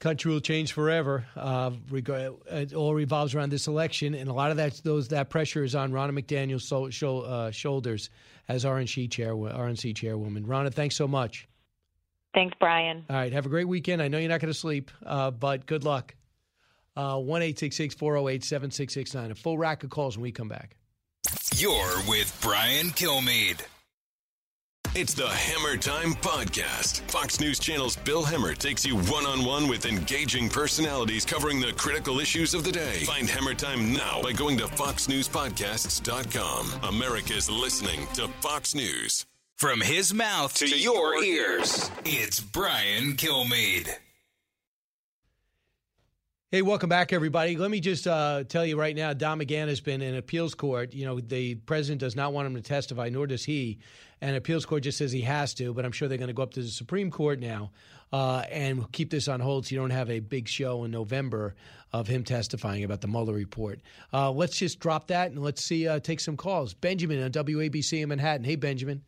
country will change forever. Uh, it all revolves around this election, and a lot of that those that pressure is on Ronna McDaniel's so, so, uh, shoulders as RNC chair RNC chairwoman. Ronna, thanks so much. Thanks, Brian. All right, have a great weekend. I know you're not going to sleep, uh, but good luck. Uh, one eight six six four zero eight seven six six nine. A full rack of calls when we come back. You're with Brian Kilmeade. It's the Hammer Time Podcast. Fox News Channel's Bill Hemmer takes you one on one with engaging personalities covering the critical issues of the day. Find Hammer Time now by going to FoxNewsPodcasts.com. America's listening to Fox News. From his mouth to, to your ears, it's Brian Kilmeade. Hey, welcome back, everybody. Let me just uh, tell you right now, Don McGahn has been in appeals court. You know, the president does not want him to testify, nor does he. And appeals court just says he has to, but I'm sure they're going to go up to the Supreme Court now uh, and keep this on hold so you don't have a big show in November of him testifying about the Mueller report. Uh, let's just drop that and let's see, uh, take some calls. Benjamin on WABC in Manhattan. Hey, Benjamin.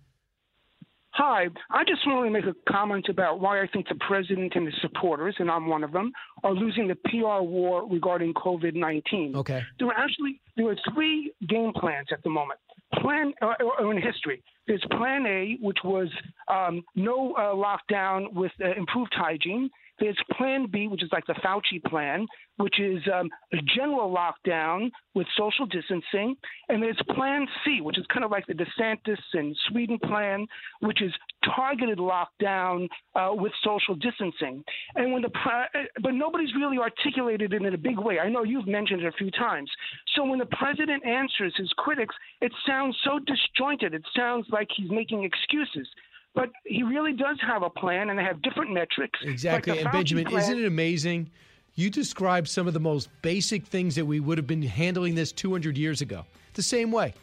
Hi, I just want to make a comment about why I think the president and his supporters, and I'm one of them, are losing the PR war regarding COVID 19. Okay. There are actually there are three game plans at the moment. Plan or, uh in history. There's Plan A, which was um, no uh, lockdown with uh, improved hygiene. There's Plan B, which is like the Fauci plan, which is um, a general lockdown with social distancing. And there's Plan C, which is kind of like the DeSantis and Sweden plan, which is targeted lockdown uh, with social distancing. And when the pre- but nobody's really articulated it in a big way. I know you've mentioned it a few times. So when the president answers his critics, it sounds so disjointed. It sounds like he's making excuses but he really does have a plan, and they have different metrics. Exactly. Like and Benjamin, plan. isn't it amazing? You described some of the most basic things that we would have been handling this 200 years ago. The same way.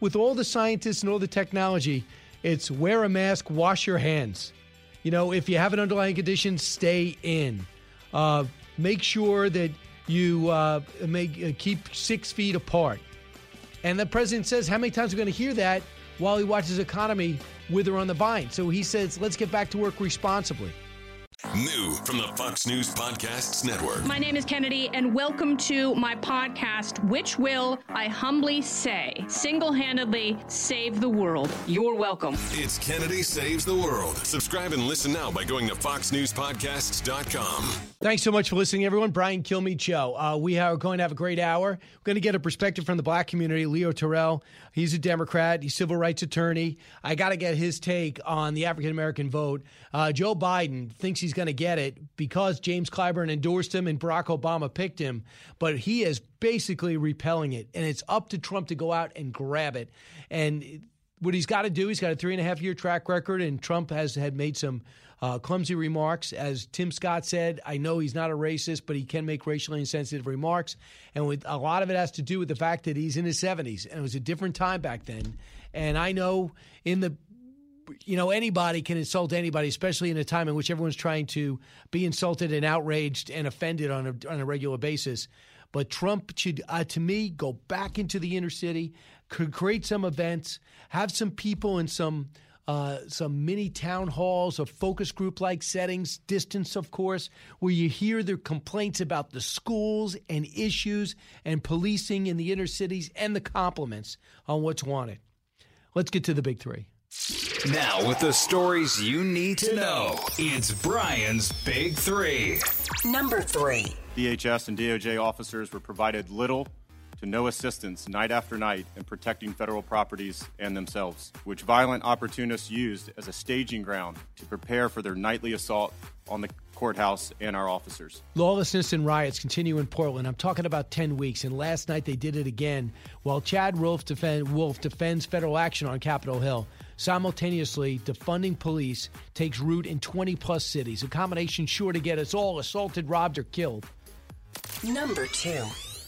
With all the scientists and all the technology, it's wear a mask, wash your hands. You know, if you have an underlying condition, stay in. Uh, make sure that you uh, make uh, keep six feet apart. And the president says, how many times are we going to hear that while he watches economy wither on the vine? So he says, let's get back to work responsibly. New from the Fox News Podcasts Network. My name is Kennedy, and welcome to my podcast, which will, I humbly say, single handedly save the world. You're welcome. It's Kennedy Saves the World. Subscribe and listen now by going to FoxNewsPodcasts.com. Thanks so much for listening, everyone. Brian Kilmeade Show. Uh, we are going to have a great hour. We're going to get a perspective from the black community. Leo Terrell, he's a Democrat, he's a civil rights attorney. I got to get his take on the African American vote. Uh, Joe Biden thinks he's going to get it because James Clyburn endorsed him and Barack Obama picked him, but he is basically repelling it. And it's up to Trump to go out and grab it. And what he's got to do, he's got a three and a half year track record, and Trump has had made some uh, clumsy remarks. As Tim Scott said, I know he's not a racist, but he can make racially insensitive remarks. And with, a lot of it has to do with the fact that he's in his 70s, and it was a different time back then. And I know in the you know anybody can insult anybody, especially in a time in which everyone's trying to be insulted and outraged and offended on a on a regular basis. But Trump should, uh, to me, go back into the inner city, could create some events, have some people in some uh, some mini town halls or focus group like settings, distance, of course, where you hear their complaints about the schools and issues and policing in the inner cities and the compliments on what's wanted. Let's get to the big three. Now, with the stories you need to know, it's Brian's Big Three. Number three. DHS and DOJ officers were provided little to no assistance night after night in protecting federal properties and themselves, which violent opportunists used as a staging ground to prepare for their nightly assault on the courthouse and our officers. Lawlessness and riots continue in Portland. I'm talking about 10 weeks, and last night they did it again while Chad Wolf, defend, Wolf defends federal action on Capitol Hill. Simultaneously, defunding police takes root in 20 plus cities, a combination sure to get us all assaulted, robbed, or killed. Number two.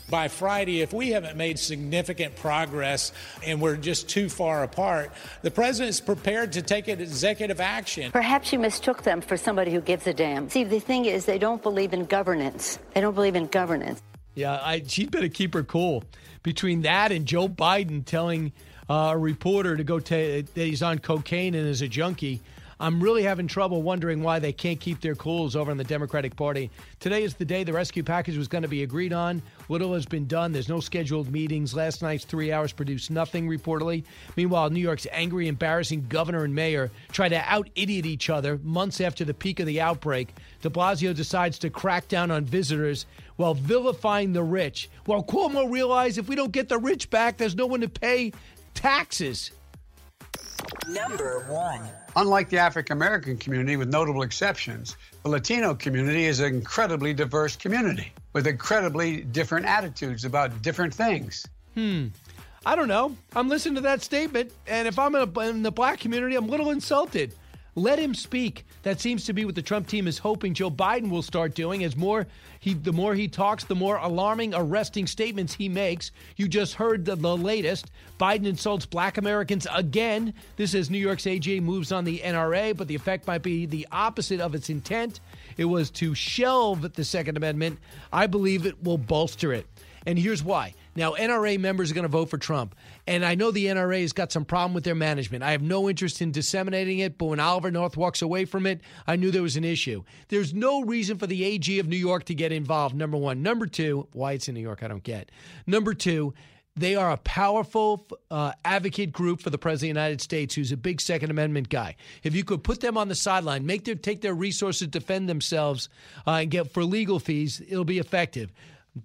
By Friday, if we haven't made significant progress and we're just too far apart, the president is prepared to take executive action. Perhaps you mistook them for somebody who gives a damn. See, the thing is, they don't believe in governance. They don't believe in governance. Yeah, I, she'd better keep her cool. Between that and Joe Biden telling uh, a reporter to go t- that he's on cocaine and is a junkie. I'm really having trouble wondering why they can't keep their cools over in the Democratic Party. Today is the day the rescue package was going to be agreed on. Little has been done. There's no scheduled meetings. Last night's three hours produced nothing, reportedly. Meanwhile, New York's angry, embarrassing governor and mayor try to out idiot each other months after the peak of the outbreak. De Blasio decides to crack down on visitors while vilifying the rich. While Cuomo realized if we don't get the rich back, there's no one to pay taxes. Number one. Unlike the African American community, with notable exceptions, the Latino community is an incredibly diverse community with incredibly different attitudes about different things. Hmm. I don't know. I'm listening to that statement, and if I'm in, a, in the black community, I'm a little insulted. Let him speak. That seems to be what the Trump team is hoping Joe Biden will start doing. As more he, the more he talks, the more alarming, arresting statements he makes. You just heard the, the latest. Biden insults Black Americans again. This is New York's AG moves on the NRA, but the effect might be the opposite of its intent. It was to shelve the Second Amendment. I believe it will bolster it, and here's why. Now, NRA members are going to vote for Trump. And I know the NRA has got some problem with their management. I have no interest in disseminating it, but when Oliver North walks away from it, I knew there was an issue. There's no reason for the AG of New York to get involved, number one. Number two, why it's in New York, I don't get. Number two, they are a powerful uh, advocate group for the President of the United States who's a big Second Amendment guy. If you could put them on the sideline, make them take their resources, defend themselves, uh, and get for legal fees, it'll be effective.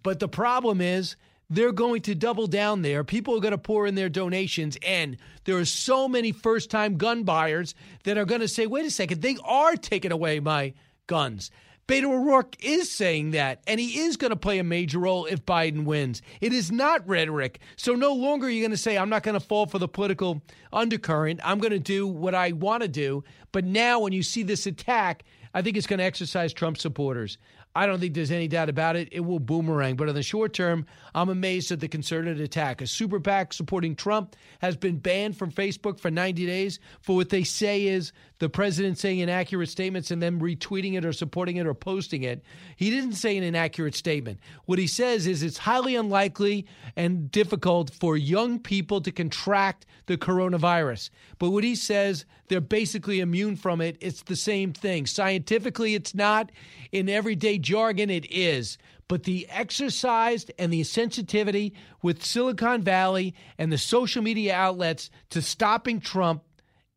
But the problem is, they're going to double down there. People are going to pour in their donations. And there are so many first time gun buyers that are going to say, wait a second, they are taking away my guns. Beto O'Rourke is saying that, and he is going to play a major role if Biden wins. It is not rhetoric. So no longer are you going to say, I'm not going to fall for the political undercurrent. I'm going to do what I want to do. But now, when you see this attack, I think it's going to exercise Trump supporters. I don't think there's any doubt about it. It will boomerang. But in the short term, I'm amazed at the concerted attack. A super PAC supporting Trump has been banned from Facebook for 90 days for what they say is the president saying inaccurate statements and then retweeting it or supporting it or posting it. He didn't say an inaccurate statement. What he says is it's highly unlikely and difficult for young people to contract the coronavirus. But what he says, they're basically immune from it. It's the same thing. Scientifically, it's not. In everyday jargon, it is. But the exercise and the sensitivity with Silicon Valley and the social media outlets to stopping Trump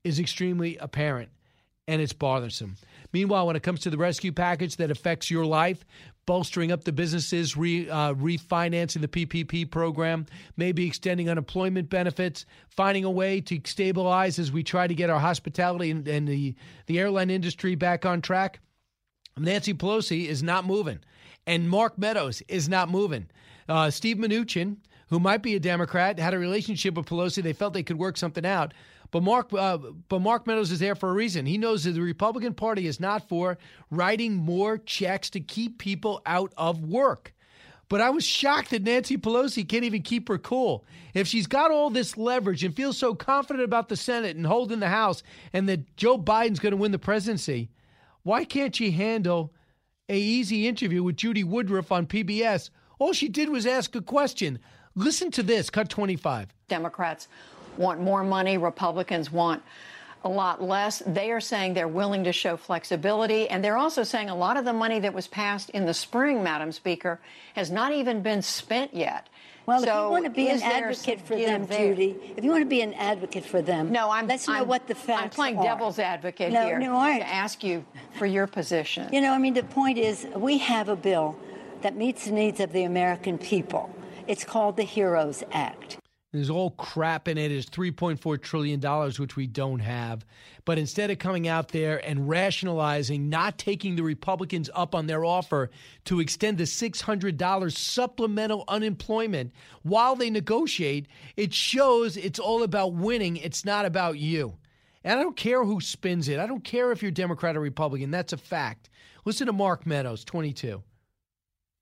is extremely apparent and it's bothersome. Meanwhile, when it comes to the rescue package that affects your life, bolstering up the businesses, re, uh, refinancing the PPP program, maybe extending unemployment benefits, finding a way to stabilize as we try to get our hospitality and, and the, the airline industry back on track. Nancy Pelosi is not moving, and Mark Meadows is not moving. Uh, Steve Mnuchin, who might be a Democrat, had a relationship with Pelosi. They felt they could work something out. But Mark, uh, but Mark Meadows is there for a reason. He knows that the Republican Party is not for writing more checks to keep people out of work. But I was shocked that Nancy Pelosi can't even keep her cool. If she's got all this leverage and feels so confident about the Senate and holding the House, and that Joe Biden's going to win the presidency, why can't she handle a easy interview with Judy Woodruff on PBS? All she did was ask a question. Listen to this, cut 25. Democrats want more money, Republicans want a lot less. They are saying they're willing to show flexibility. And they're also saying a lot of the money that was passed in the spring, Madam Speaker, has not even been spent yet. Well, so if you want to be an advocate for them, there? Judy, if you want to be an advocate for them, no, I'm. Let's know I'm, what the facts I'm playing are. devil's advocate no, here no, aren't. to ask you for your position. You know, I mean, the point is, we have a bill that meets the needs of the American people. It's called the HEROES Act. There's all crap in it. It's $3.4 trillion, which we don't have. But instead of coming out there and rationalizing, not taking the Republicans up on their offer to extend the $600 supplemental unemployment while they negotiate, it shows it's all about winning. It's not about you. And I don't care who spins it. I don't care if you're Democrat or Republican. That's a fact. Listen to Mark Meadows, 22.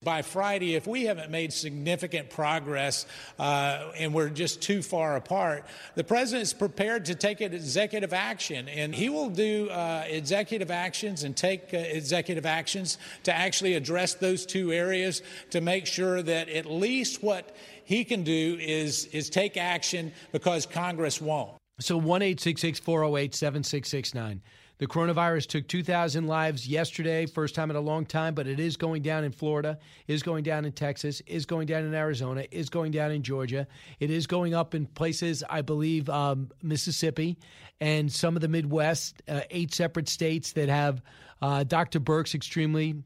By Friday, if we haven't made significant progress uh, and we're just too far apart, the president is prepared to take executive action, and he will do uh, executive actions and take uh, executive actions to actually address those two areas to make sure that at least what he can do is is take action because Congress won't. So one eight six six four zero oh eight seven six six nine. The coronavirus took 2,000 lives yesterday, first time in a long time, but it is going down in Florida, is going down in Texas, is going down in Arizona, is going down in Georgia. It is going up in places, I believe, um, Mississippi and some of the Midwest, uh, eight separate states that have uh, Dr. Birx extremely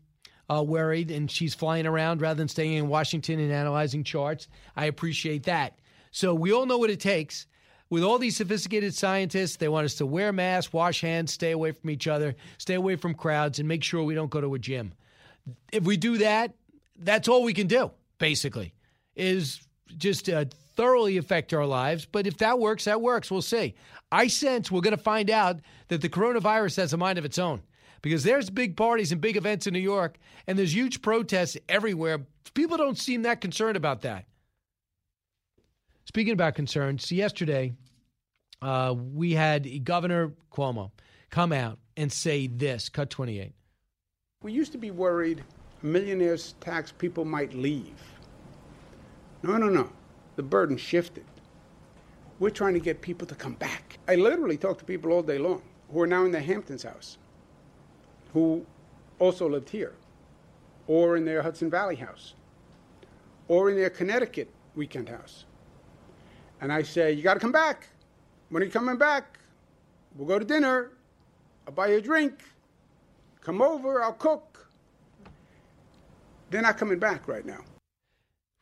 uh, worried, and she's flying around rather than staying in Washington and analyzing charts. I appreciate that. So we all know what it takes with all these sophisticated scientists, they want us to wear masks, wash hands, stay away from each other, stay away from crowds, and make sure we don't go to a gym. If we do that, that's all we can do, basically, is just uh, thoroughly affect our lives. But if that works, that works. We'll see. I sense we're going to find out that the coronavirus has a mind of its own because there's big parties and big events in New York, and there's huge protests everywhere. People don't seem that concerned about that. Speaking about concerns, yesterday uh, we had Governor Cuomo come out and say this cut 28. We used to be worried millionaires' tax people might leave. No, no, no. The burden shifted. We're trying to get people to come back. I literally talk to people all day long who are now in their Hamptons house, who also lived here, or in their Hudson Valley house, or in their Connecticut weekend house. And I say, You got to come back. When are you coming back? We'll go to dinner. I'll buy you a drink. Come over, I'll cook. They're not coming back right now.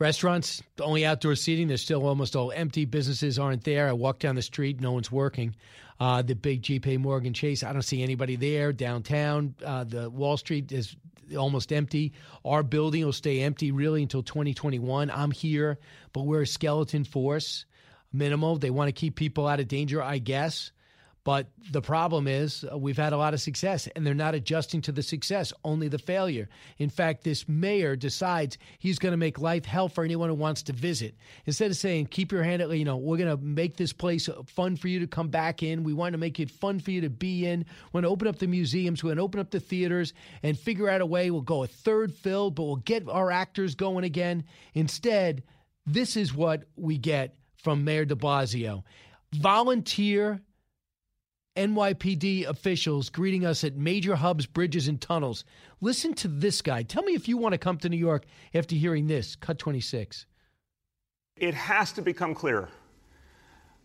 Restaurants, the only outdoor seating. They're still almost all empty. Businesses aren't there. I walk down the street, no one's working. Uh, the big JP Morgan Chase, I don't see anybody there. Downtown, uh, the Wall Street is almost empty. Our building will stay empty really until 2021. I'm here, but we're a skeleton force minimal. They want to keep people out of danger, I guess. But the problem is, uh, we've had a lot of success, and they're not adjusting to the success, only the failure. In fact, this mayor decides he's going to make life hell for anyone who wants to visit. Instead of saying, keep your hand at, you know, we're going to make this place fun for you to come back in. We want to make it fun for you to be in. We want to open up the museums. We want to open up the theaters and figure out a way. We'll go a third filled, but we'll get our actors going again. Instead, this is what we get from Mayor de Blasio. Volunteer NYPD officials greeting us at major hubs, bridges, and tunnels. Listen to this guy. Tell me if you want to come to New York after hearing this. Cut 26. It has to become clear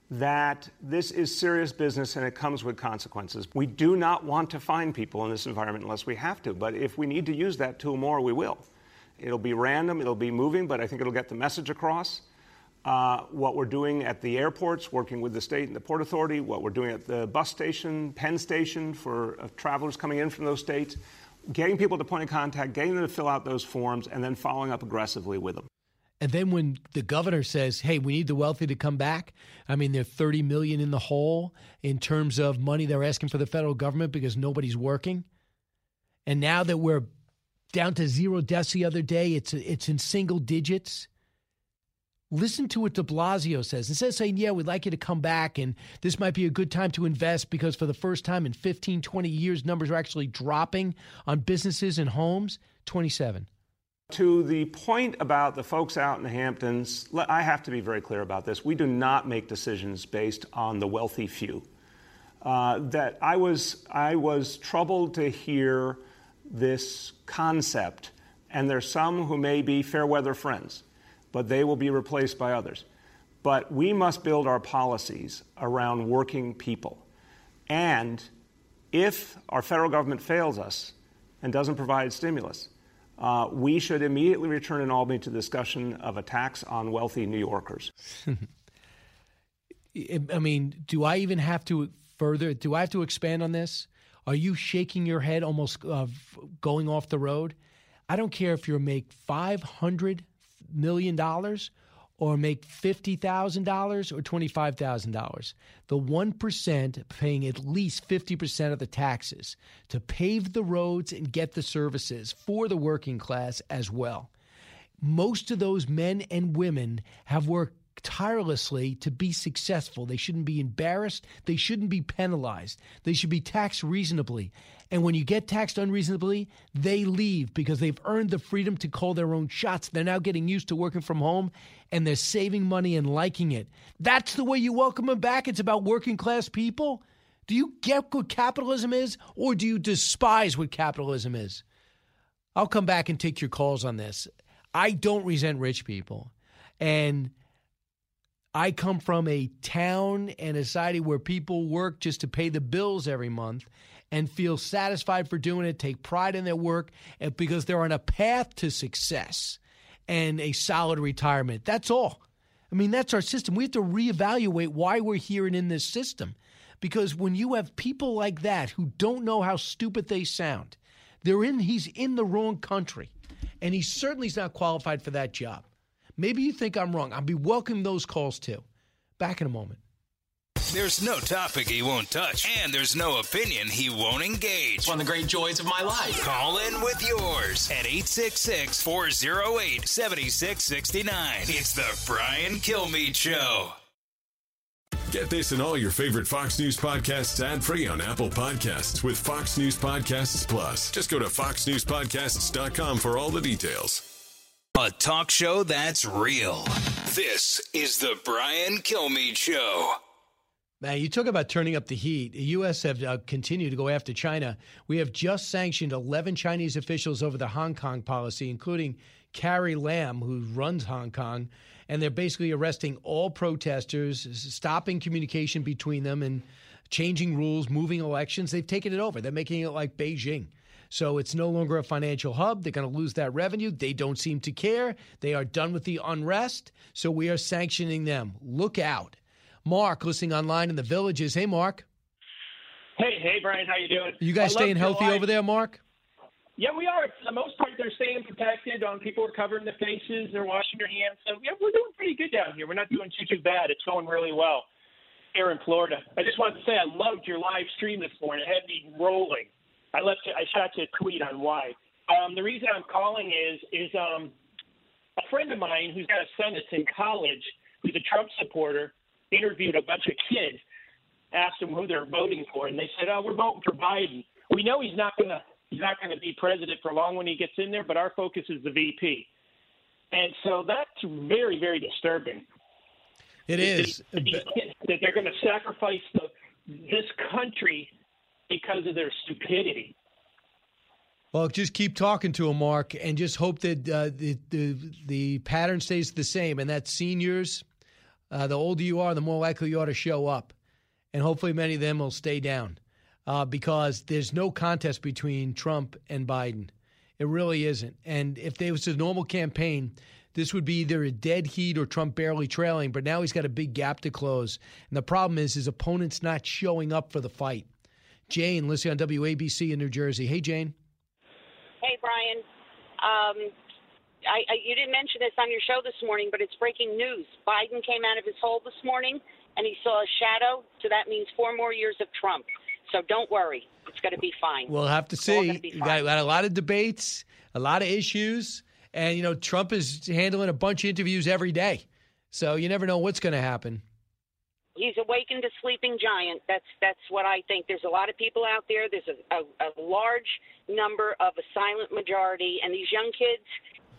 that this is serious business and it comes with consequences. We do not want to find people in this environment unless we have to, but if we need to use that tool more, we will. It'll be random, it'll be moving, but I think it'll get the message across uh, what we're doing at the airports, working with the state and the Port Authority, what we're doing at the bus station, Penn Station for uh, travelers coming in from those states, getting people to point of contact, getting them to fill out those forms, and then following up aggressively with them. And then when the governor says, "Hey, we need the wealthy to come back," I mean, they're 30 million in the hole in terms of money they're asking for the federal government because nobody's working. And now that we're down to zero deaths the other day, it's it's in single digits. Listen to what de Blasio says. Instead of saying, yeah, we'd like you to come back and this might be a good time to invest because for the first time in 15, 20 years, numbers are actually dropping on businesses and homes. 27. To the point about the folks out in the Hamptons, I have to be very clear about this. We do not make decisions based on the wealthy few. Uh, that I was, I was troubled to hear this concept, and there's some who may be fair weather friends but they will be replaced by others. But we must build our policies around working people. And if our federal government fails us and doesn't provide stimulus, uh, we should immediately return in Albany to the discussion of a tax on wealthy New Yorkers. [LAUGHS] I mean, do I even have to further? Do I have to expand on this? Are you shaking your head, almost uh, going off the road? I don't care if you make five hundred million dollars or make $50,000 or $25,000. The 1% paying at least 50% of the taxes to pave the roads and get the services for the working class as well. most of those men and women have worked tirelessly to be successful. They shouldn't be embarrassed. They shouldn't be penalized. They should be taxed reasonably. And when you get taxed unreasonably, they leave because they've earned the freedom to call their own shots. They're now getting used to working from home and they're saving money and liking it. That's the way you welcome them back. It's about working class people. Do you get what capitalism is or do you despise what capitalism is? I'll come back and take your calls on this. I don't resent rich people. And I come from a town and a society where people work just to pay the bills every month and feel satisfied for doing it, take pride in their work because they're on a path to success and a solid retirement. That's all. I mean, that's our system. We have to reevaluate why we're here and in this system. Because when you have people like that who don't know how stupid they sound, they're in he's in the wrong country. And he certainly is not qualified for that job. Maybe you think I'm wrong. I'll be welcoming those calls too. Back in a moment. There's no topic he won't touch, and there's no opinion he won't engage. It's one of the great joys of my life. Call in with yours at 866 408 7669. It's the Brian Kilmeade Show. Get this and all your favorite Fox News podcasts ad free on Apple Podcasts with Fox News Podcasts Plus. Just go to foxnewspodcasts.com for all the details. A talk show that's real. This is the Brian Kilmeade Show. Man, you talk about turning up the heat. The U.S. have uh, continued to go after China. We have just sanctioned 11 Chinese officials over the Hong Kong policy, including Carrie Lam, who runs Hong Kong. And they're basically arresting all protesters, stopping communication between them, and changing rules, moving elections. They've taken it over. They're making it like Beijing. So it's no longer a financial hub. They're going to lose that revenue. They don't seem to care. They are done with the unrest. So we are sanctioning them. Look out. Mark, listening online in the villages. Hey, Mark. Hey, hey, Brian. How you doing? You guys staying healthy over there, Mark? Yeah, we are. For the most part, they're staying protected. Um, people are covering their faces. They're washing their hands. So yeah, we're doing pretty good down here. We're not doing too too bad. It's going really well here in Florida. I just wanted to say I loved your live stream this morning. It had me rolling. I left. I shot you a tweet on why. Um, the reason I'm calling is is um, a friend of mine who's got a son that's in college who's a Trump supporter interviewed a bunch of kids, asked them who they're voting for, and they said, "Oh, we're voting for Biden." We know he's not going to he's not going to be president for long when he gets in there, but our focus is the VP, and so that's very very disturbing. It is that, that they're going to sacrifice the, this country because of their stupidity. Well, just keep talking to him, Mark, and just hope that uh, the, the the pattern stays the same, and that seniors uh, the older you are, the more likely you are to show up. And hopefully, many of them will stay down uh, because there's no contest between Trump and Biden. It really isn't. And if there was a normal campaign, this would be either a dead heat or Trump barely trailing. But now he's got a big gap to close. And the problem is his opponent's not showing up for the fight. Jane, listening on WABC in New Jersey. Hey, Jane. Hey, Brian. Um, I, I, you didn't mention this on your show this morning, but it's breaking news. Biden came out of his hole this morning and he saw a shadow, so that means four more years of Trump. So don't worry, it's going to be fine. We'll have to It's see. all gonna be We got, got a lot of debates, a lot of issues, and you know Trump is handling a bunch of interviews every day, so you never know what's going to happen. He's awakened a sleeping giant. That's that's what I think. There's a lot of people out there. There's a, a, a large number of a silent majority, and these young kids,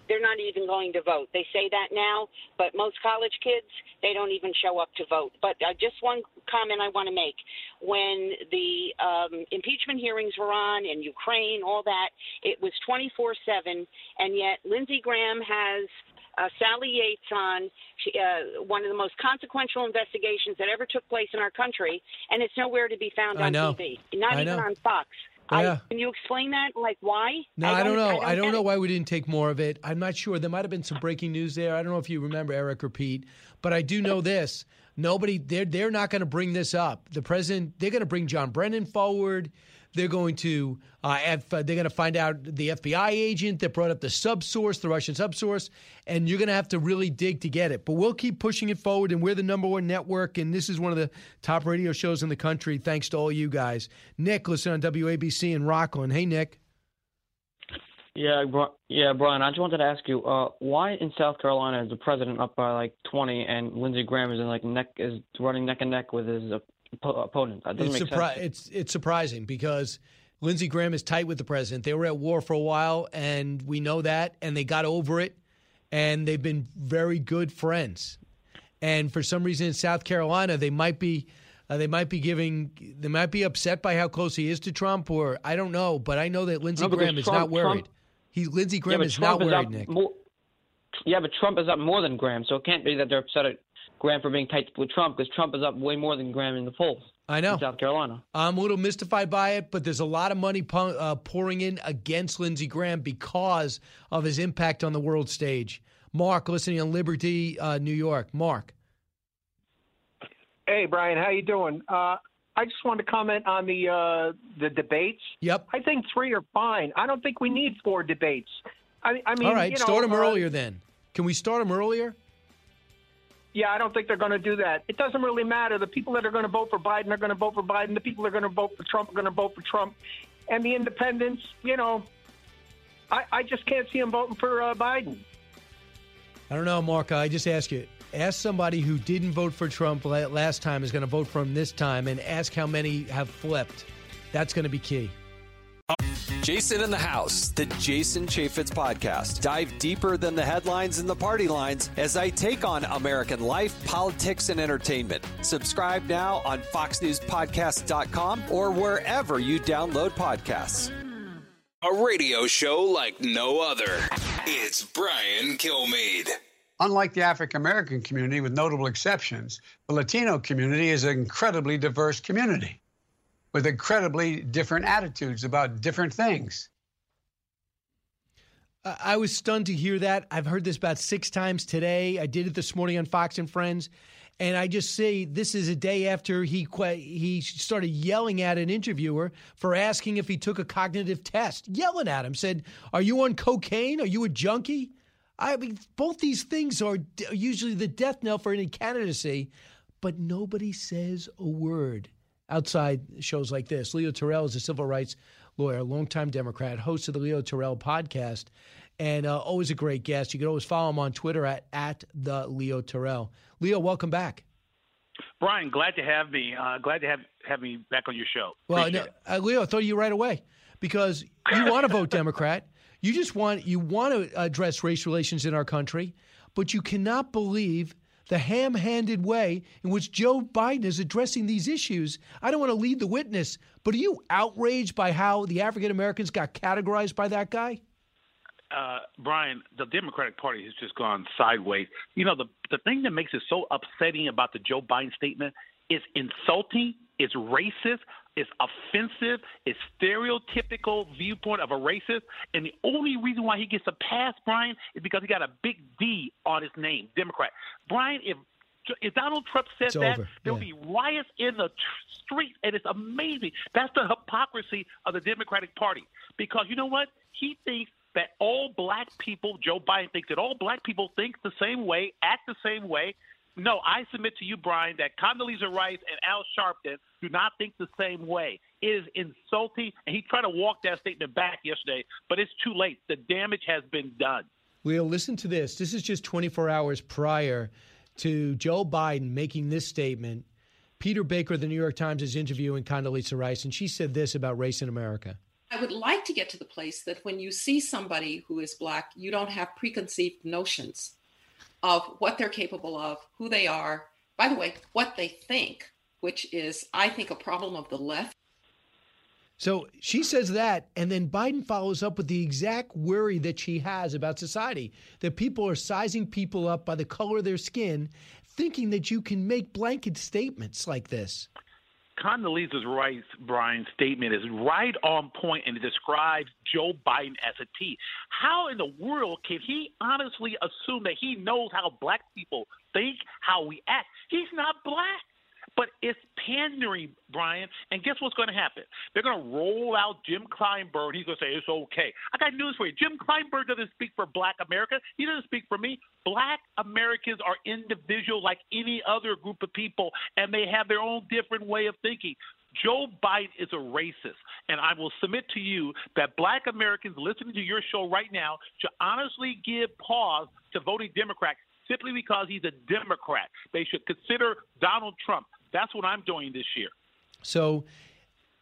they're not even going to vote. They say that now, but most college kids, they don't even show up to vote. But uh, just one comment I want to make: when the um, impeachment hearings were on in Ukraine, all that, it was 24/7, and yet Lindsey Graham has uh, Sally Yates on she, uh, one of the most consequential investigations that ever took place in our country, and it's nowhere to be found on. TV, not I even know. on Fox. Yeah. I, can you explain that? Like why? No, I don't, know. I don't, get know why we didn't take more of it. I'm not sure. There might have been some breaking news there. I don't know if you remember Eric or Pete, but I do know this. Nobody, they're they're not going to bring this up. The president, they're going to bring John Brennan forward. They're going to, uh, they're going to find out the FBI agent that brought up the subsource, the Russian subsource, and you're going to have to really dig to get it. But we'll keep pushing it forward, and we're the number one network, and this is one of the top radio shows in the country. Thanks to all you guys. Nick, listen on WABC in Rockland. Hey, Nick. Yeah, yeah, Brian. I just wanted to ask you, uh, why in South Carolina is the president up by like 20 and Lindsey Graham is in like neck is running neck and neck with his opponent? That doesn't it's make surpri- sense. It's it's surprising because Lindsey Graham is tight with the president. They were at war for a while, and we know that, and they got over it, and they've been very good friends. And for some reason in South Carolina, they might be uh, they might be giving, they might be upset by how close he is to Trump, or I don't know. But I know that Lindsey no, Graham is Trump, not worried. Trump, he Lindsey Graham yeah, is Trump not is worried, Nick. More, yeah, but Trump is up more than Graham, so it can't be that they're upset at Graham for being tight with Trump because Trump is up way more than Graham in the polls. I know. South Carolina. I'm a little mystified by it, but there's a lot of money uh, pouring in against Lindsey Graham because of his impact on the world stage. Mark, listening on Liberty, uh, New York. Mark. Hey, Brian, how you doing? Uh, I just wanted to comment on the uh, the debates. Yep. I think three are fine. I don't think we need four debates. I, I mean, all right, you know, start them uh, earlier then. Can we start them earlier? Yeah, I don't think they're going to do that. It doesn't really matter. The people that are going to vote for Biden are going to vote for Biden. The people that are going to vote for Trump are going to vote for Trump. And the independents, you know, I, I just can't see them voting for uh, Biden. I don't know, Mark. I just ask you. Ask somebody who didn't vote for Trump last time is going to vote for him this time, and ask how many have flipped. That's going to be key. Jason in the House, the Jason Chaffetz podcast. Dive deeper than the headlines and the party lines as I take on American life, politics, and entertainment. Subscribe now on FoxNewsPodcast.com or wherever you download podcasts. A radio show like no other. It's Brian Kilmeade. Unlike the African American community, with notable exceptions, the Latino community is an incredibly diverse community with incredibly different attitudes about different things. I was stunned to hear that. I've heard this about six times today. I did it this morning on Fox and Friends. And I just say this is a day after he he started yelling at an interviewer for asking if he took a cognitive test. Yelling at him, said, "Are you on cocaine? Are you a junkie?" I mean, both these things are usually the death knell for any candidacy, but nobody says a word outside shows like this. Leo Terrell is a civil rights lawyer, longtime Democrat, host of the Leo Terrell podcast, and uh, always a great guest. You can always follow him on Twitter at, at the Leo Terrell. Leo, welcome back. Brian, glad to have me. Uh, glad to have have me back on your show. Well, no, uh, Leo, I thought of you right away because you want to vote [LAUGHS] Democrat. You just want you want to address race relations in our country, but you cannot believe the ham-handed way in which Joe Biden is addressing these issues. I don't want to lead the witness, but are you outraged by how the African Americans got categorized by that guy? Uh, Brian, the Democratic Party has just gone sideways. You know, the the thing that makes it so upsetting about the Joe Biden statement is insulting, is racist, is offensive, It's stereotypical viewpoint of a racist, and the only reason why he gets a pass, Brian, is because he got a big D on his name, Democrat. Brian, if if Donald Trump said that, there will be riots in the tr- streets, and it's amazing. That's the hypocrisy of the Democratic Party. Because you know what? He thinks that all black people, Joe Biden thinks that all black people think the same way, act the same way, no, I submit to you, Brian, that Condoleezza Rice and Al Sharpton do not think the same way. It is insulting, and he tried to walk that statement back yesterday, but it's too late. The damage has been done. We'll listen to this. This is just 24 hours prior to Joe Biden making this statement. Peter Baker, of the New York Times, is interviewing Condoleezza Rice, and she said this about race in America. I would like to get to the place that when you see somebody who is black, you don't have preconceived notions of what they're capable of, who they are, by the way, what they think, which is, I think, a problem of the left. So she says that, and then Biden follows up with the exact worry that she has about society that people are sizing people up by the color of their skin, thinking that you can make blanket statements like this. Condoleezza Rice, Brian's statement is right on point and it describes Joe Biden as a T. How in the world can he honestly assume that he knows how black people think, how we act? He's not black. But it's pandering, Brian. And guess what's going to happen? They're going to roll out Jim Clyburn. He's going to say it's okay. I got news for you. Jim Clyburn doesn't speak for Black America. He doesn't speak for me. Black Americans are individual like any other group of people, and they have their own different way of thinking. Joe Biden is a racist. And I will submit to you that black Americans listening to your show right now should honestly give pause to voting Democrat simply because he's a Democrat. They should consider Donald Trump. That's what I'm doing this year. So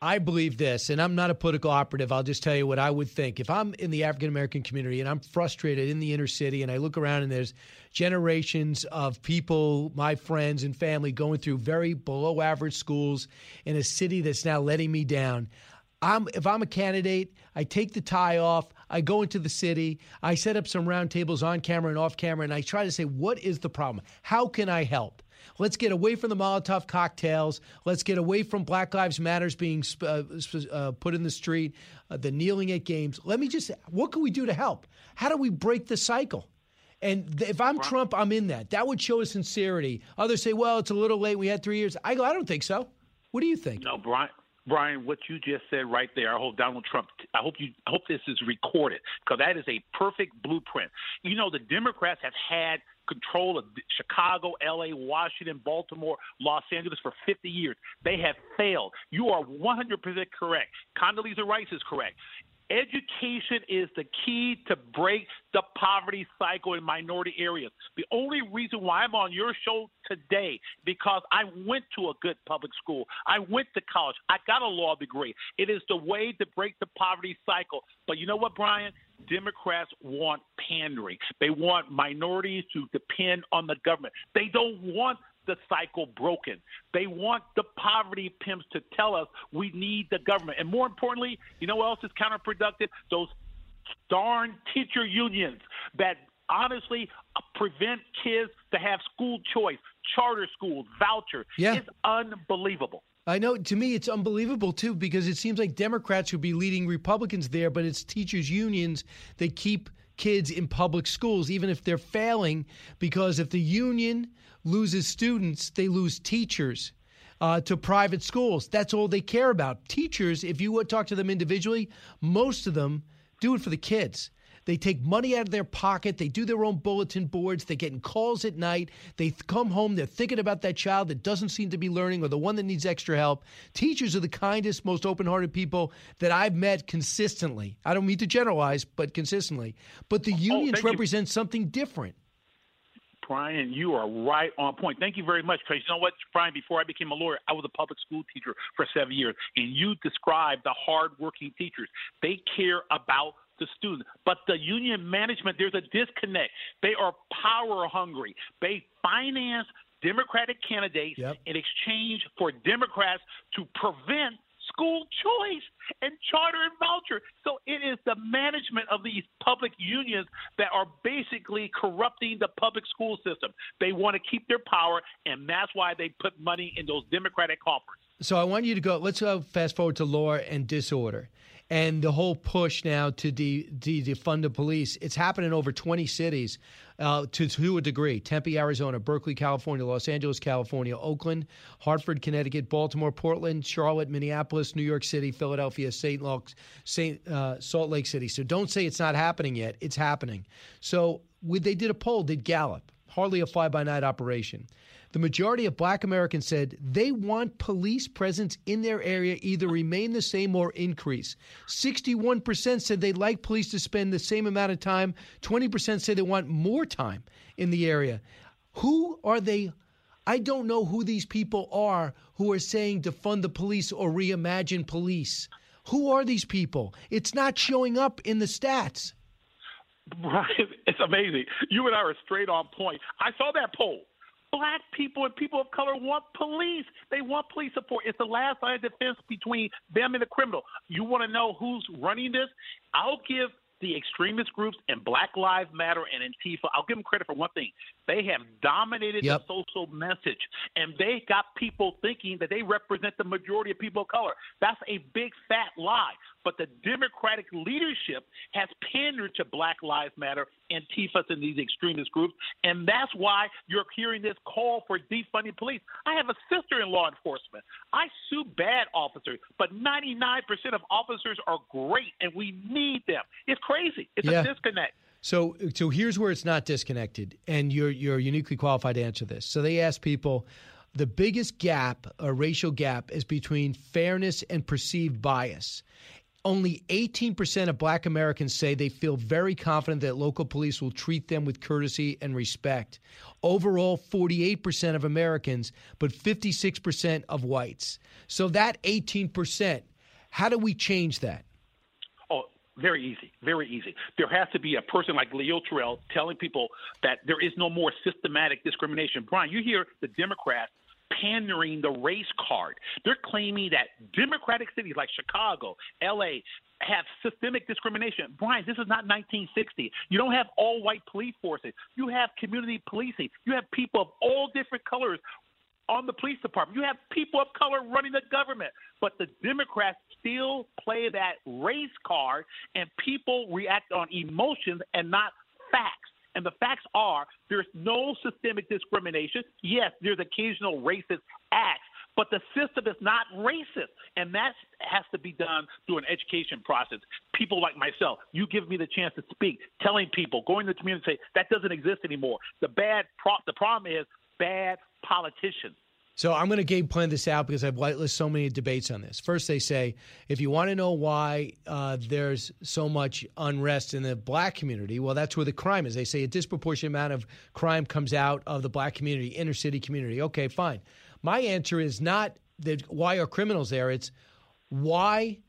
I believe this, and I'm not a political operative. I'll just tell you what I would think. If I'm in the African American community and I'm frustrated in the inner city and I look around and there's generations of people, my friends and family, going through very below average schools in a city that's now letting me down. I'm, if I'm a candidate, I take the tie off, I go into the city, I set up some roundtables on camera and off camera, and I try to say, what is the problem? How can I help? Let's get away from the Molotov cocktails. Let's get away from Black Lives Matters being uh, uh, put in the street, uh, the kneeling at games. Let me just, what can we do to help? How do we break the cycle? And if I'm Trump, I'm in that. That would show a sincerity. Others say, well, it's a little late. We had three years. I go, I don't think so. What do you think? No, Brian. Brian, what you just said right there, I hope Donald Trump, I hope you, I hope this is recorded because that is a perfect blueprint. You know, the Democrats have had control of Chicago, LA, Washington, Baltimore, Los Angeles for 50 years. They have failed. You are 100% correct. Condoleezza Rice is correct. Education is the key to break the poverty cycle in minority areas. The only reason why I'm on your show today because I went to a good public school. I went to college. I got a law degree. It is the way to break the poverty cycle. But you know what, Brian? Democrats want pandering. They want minorities to depend on the government. They don't want the cycle broken. They want the poverty pimps to tell us we need the government. And more importantly, you know what else is counterproductive? Those darn teacher unions that honestly prevent kids to have school choice, charter schools, voucher. Yeah. It's unbelievable. I know. To me, it's unbelievable too because it seems like Democrats would be leading Republicans there, but it's teachers' unions that keep kids in public schools, even if they're failing. Because if the union loses students, they lose teachers. Uh, to private schools. That's all they care about. Teachers, if you would talk to them individually, most of them do it for the kids. They take money out of their pocket. They do their own bulletin boards. They're getting calls at night. They th- come home. They're thinking about that child that doesn't seem to be learning or the one that needs extra help. Teachers are the kindest, most open hearted people that I've met consistently. I don't mean to generalize, but consistently. But the oh, oh unions oh, represent you. something different. Brian, you are right on point. Thank you very much, Because You know what, Brian? Before I became a lawyer, I was a public school teacher for seven years, and you described the hardworking teachers. They care about the student. But the union management, there's a disconnect. They are power hungry. They finance Democratic candidates yep. in exchange for Democrats to prevent school choice and charter and voucher. So it is the management of these public unions that are basically corrupting the public school system. They want to keep their power, and that's why they put money in those Democratic coffers. So I want you to go. Let's go fast forward to law and disorder and the whole push now to de, de, defund the police. It's happening over 20 cities uh, to, to a degree Tempe, Arizona, Berkeley, California, Los Angeles, California, Oakland, Hartford, Connecticut, Baltimore, Portland, Charlotte, Minneapolis, New York City, Philadelphia, St. Louis; St. Uh, Salt Lake City. So don't say it's not happening yet. It's happening. So they did a poll, did Gallup, hardly a fly by night operation the majority of black Americans said they want police presence in their area either remain the same or increase. 61% said they'd like police to spend the same amount of time. 20% say they want more time in the area. Who are they? I don't know who these people are who are saying defund the police or reimagine police. Who are these people? It's not showing up in the stats. [LAUGHS] Brian, it's amazing. You and I are straight on point. I saw that poll black people and people of color want police. They want police support. It's the last line of defense between them and the criminal. You want to know who's running this? I'll give the extremist groups and Black Lives Matter and Antifa, I'll give them credit for one thing. They have dominated yep. the social message, and they got people thinking that they represent the majority of people of color. That's a big fat lie. But the Democratic leadership has pandered to Black Lives Matter, Antifa, and these extremist groups, and that's why you're hearing this call for defunding police. I have a sister in law enforcement. I sue bad officers, but 99% of officers are great, and we need them. It's crazy. It's yeah. a disconnect. So, so here's where it's not disconnected, and you're you're uniquely qualified to answer this. So they asked people the biggest gap, a racial gap, is between fairness and perceived bias. Only 18% of black Americans say they feel very confident that local police will treat them with courtesy and respect. Overall, 48% of Americans, but 56% of whites. So that 18%, how do we change that? Very easy, very easy. There has to be a person like Leo Terrell telling people that there is no more systematic discrimination. Brian, you hear the Democrats pandering the race card. They're claiming that democratic cities like Chicago, LA, have systemic discrimination. Brian, this is not 1960. You don't have all white police forces. You have community policing. You have people of all different colors on the police department. You have people of color running the government. But the Democrats still play that race card, and people react on emotions and not facts. And the facts are there's no systemic discrimination. Yes, there's occasional racist acts, but the system is not racist. And that has to be done through an education process. People like myself, you give me the chance to speak, telling people, going to the community say, that doesn't exist anymore. The bad pro- the problem is bad politician. So I'm going to game plan this out because I've whitelisted so many debates on this. First, they say if you want to know why uh, there's so much unrest in the black community, well, that's where the crime is. They say a disproportionate amount of crime comes out of the black community, inner city community. Okay, fine. My answer is not that why are criminals there? It's why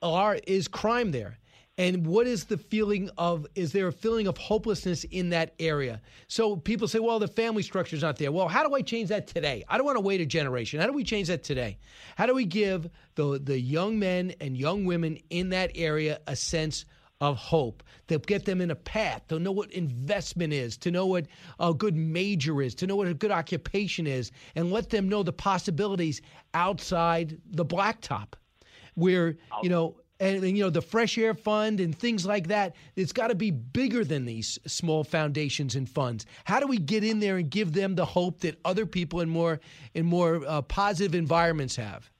are is crime there? And what is the feeling of, is there a feeling of hopelessness in that area? So people say, well, the family structure is not there. Well, how do I change that today? I don't want to wait a generation. How do we change that today? How do we give the, the young men and young women in that area a sense of hope, They'll get them in a path, They'll know what investment is, to know what a good major is, to know what a good occupation is, and let them know the possibilities outside the blacktop, where, you know, and, and, you know the fresh air fund and things like that it's got to be bigger than these small foundations and funds. How do we get in there and give them the hope that other people in more in more uh, positive environments have?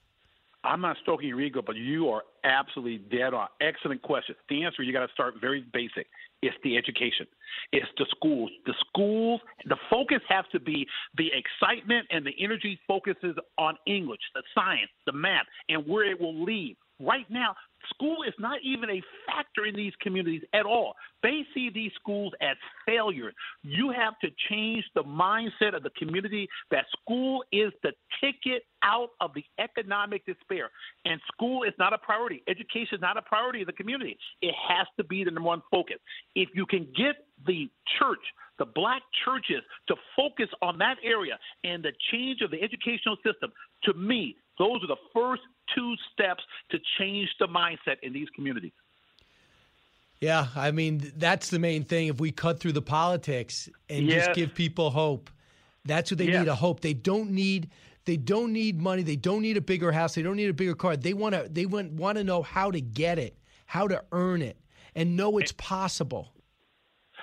I'm not stoking your ego but you are absolutely dead on. Excellent question. The answer you got to start very basic. It's the education. It's the schools. The schools the focus has to be the excitement and the energy focuses on english the science the math and where it will lead. Right now School is not even a factor in these communities at all. They see these schools as failures. You have to change the mindset of the community that school is the ticket out of the economic despair. And school is not a priority. Education is not a priority of the community. It has to be the number one focus. If you can get the church, the black churches, to focus on that area and the change of the educational system, to me, those are the first two steps to change the mindset in these communities. Yeah, I mean, that's the main thing. If we cut through the politics and yes. just give people hope, that's what they yes. need a hope. They don't need they don't need money. They don't need a bigger house. They don't need a bigger car. They want to they want, want to know how to get it, how to earn it, and know it's possible.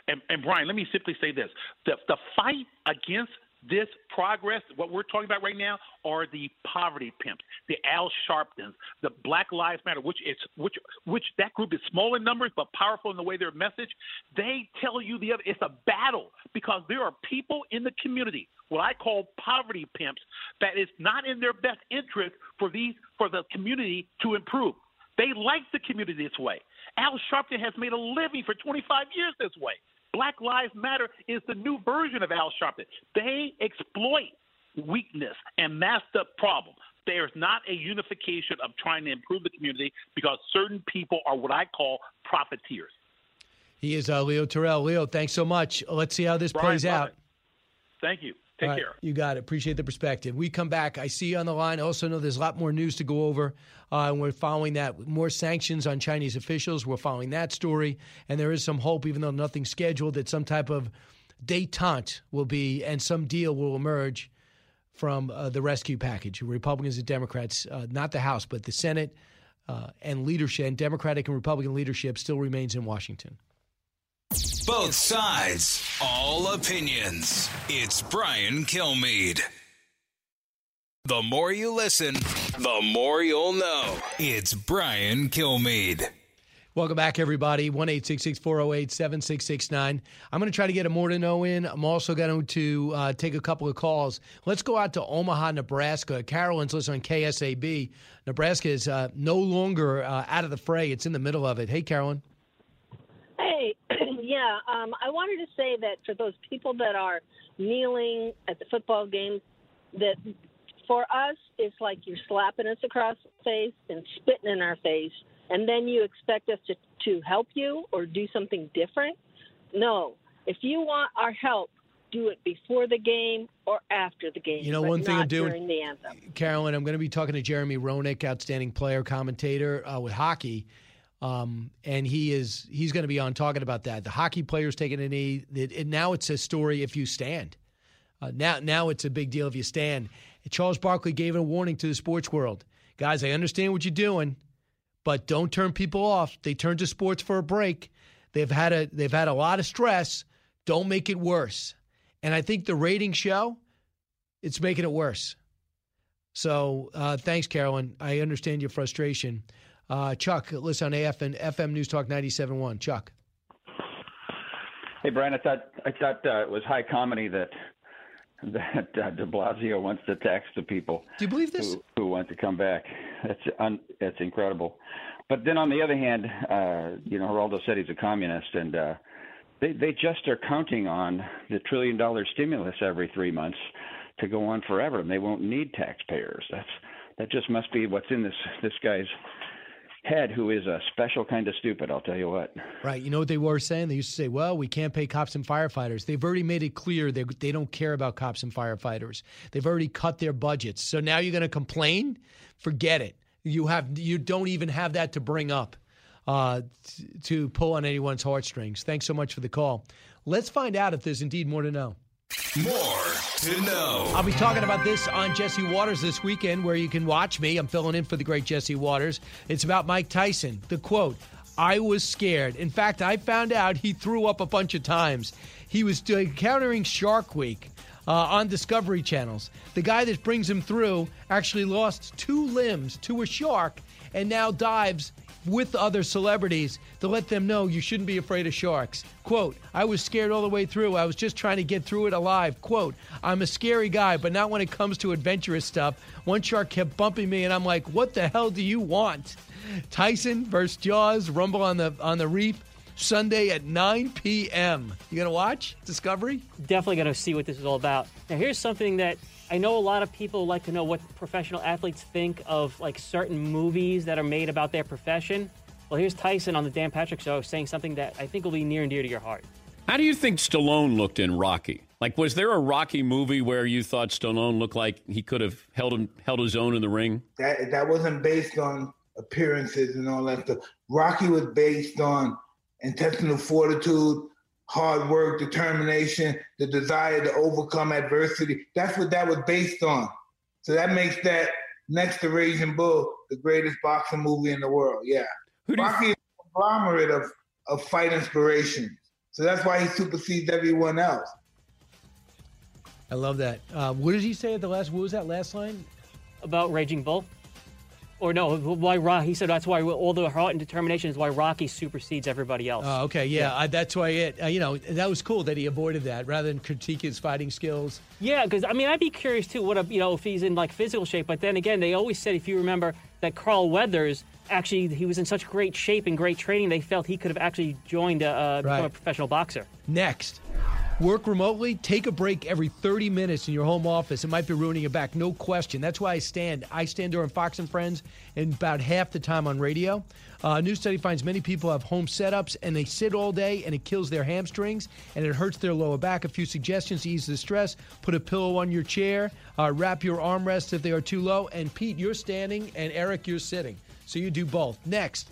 And, and Brian, let me simply say this: the, the fight against this progress, what we're talking about right now, are the poverty pimps, the Al Sharptons, the Black Lives Matter, which is which which that group is small in numbers but powerful in the way their message. They tell you the other. It's a battle because there are people in the community, what I call poverty pimps, that is not in their best interest for these for the community to improve. They like the community this way. Al Sharpton has made a living for 25 years this way. Black Lives Matter is the new version of Al Sharpton. They exploit weakness, and that's up problem. There's not a unification of trying to improve the community because certain people are what I call profiteers. He is uh, Leo Terrell. Leo, thanks so much. Let's see how this Brian plays out. Thank you. Take right, care. You got it. Appreciate the perspective. We come back. I see you on the line. I also know there's a lot more news to go over. Uh, and we're following that. More sanctions on Chinese officials. We're following that story. And there is some hope, even though nothing's scheduled, that some type of detente will be and some deal will emerge from uh, the rescue package. Republicans and Democrats, uh, not the House, but the Senate uh, and leadership, and Democratic and Republican leadership still remains in Washington. Both sides, all opinions. It's Brian Kilmeade. The more you listen, the more you'll know. It's Brian Kilmeade. Welcome back, everybody. 1 408 7669. I'm going to try to get a more to know in. I'm also going to uh, take a couple of calls. Let's go out to Omaha, Nebraska. Carolyn's listening on KFAB. Nebraska is uh, no longer uh, out of the fray, it's in the middle of it. Hey, Carolyn. Yeah, um, I wanted to say that for those people that are kneeling at the football games, that for us, it's like you're slapping us across the face and spitting in our face and then you expect us to, to help you or do something different? No. If you want our help, do it before the game or after the game. You know, one thing I'm doing, during the anthem. Carolyn, I'm going to be talking to Jeremy Roenick, outstanding player, commentator uh, with hockey. Um, and he is he's going to be on talking about that. The hockey players taking a knee. It, it, now it's a story if you stand. Uh, now now it's a big deal if you stand. Charles Barkley gave a warning to the sports world, guys. I understand what you're doing but don't turn people off. They turn to sports for a break. They've had a they've had a lot of stress. Don't make it worse. And I think the ratings show it's making it worse. So uh, thanks, Carolyn. I understand your frustration. Uh, Chuck, listen on AF and FM News Talk 97.1. Chuck. Hey, Brian. I thought I thought uh, it was high comedy that that uh, De Blasio wants to tax the people. Do you believe this? Who, who want to come back? That's un, that's incredible. But then on the other hand, uh, you know, Geraldo said he's a communist, and uh, they they just are counting on the trillion dollar stimulus every three months to go on forever, and they won't need taxpayers. That's that just must be what's in this this guy's head who is a special kind of stupid, I'll tell you what. Right. You know what they were saying? They used to say, well, we can't pay cops and firefighters. They've already made it clear they, they don't care about cops and firefighters. They've already cut their budgets. So now you're going to complain? Forget it. You have you don't even have that to bring up uh, t- to pull on anyone's heartstrings. Thanks so much for the call. Let's find out if there's indeed more to know. More to know. I'll be talking about this on Jesse Watters this weekend, where you can watch me. I'm filling in for the great Jesse Watters. It's about Mike Tyson. The quote I was scared. In fact, I found out he threw up a bunch of times. He was countering Shark Week. Uh, on Discovery channels. The guy that brings him through actually lost two limbs to a shark and now dives with other celebrities to let them know you shouldn't be afraid of sharks. Quote, I was scared all the way through. I was just trying to get through it alive. Quote, I'm a scary guy, but not when it comes to adventurous stuff. One shark kept bumping me, and I'm like, what the hell do you want? Tyson versus Jaws, Rumble on the on the Reef. Sunday at 9 p.m. You gonna watch Discovery? Definitely gonna see what this is all about. Now, here's something that I know a lot of people like to know what professional athletes think of like certain movies that are made about their profession. Well, here's Tyson on the Dan Patrick Show saying something that I think will be near and dear to your heart. How do you think Stallone looked in Rocky? Like, was there a Rocky movie where you thought Stallone looked like he could have held him, held his own in the ring? That that wasn't based on appearances and all that stuff. Rocky was based on intestinal fortitude, hard work, determination, the desire to overcome adversity. That's what that was based on. So that makes that next to Raging Bull the greatest boxing movie in the world. Yeah. who Rocky is a conglomerate of, of fight inspiration. So that's why he supersedes everyone else. I love that. Uh, what did he say at the last? What was that last line? About Raging Bull or no, why Rocky? He said that's why all the heart and determination is why Rocky supersedes everybody else. Oh, okay, yeah, yeah. I, that's why it. Uh, you know, that was cool that he avoided that rather than critique his fighting skills. Yeah, because I mean, I'd be curious too. What a, you know if he's in like physical shape, but then again, they always said if you remember that Carl Weathers actually he was in such great shape and great training, they felt he could have actually joined a, uh, become a professional boxer. Next. Work remotely, take a break every 30 minutes in your home office. It might be ruining your back, no question. That's why I stand. I stand during Fox and Friends and about half the time on radio. Uh, a new study finds many people have home setups and they sit all day and it kills their hamstrings and it hurts their lower back. A few suggestions to ease the stress put a pillow on your chair, uh, wrap your armrests if they are too low. And Pete, you're standing and Eric, you're sitting. So you do both. Next,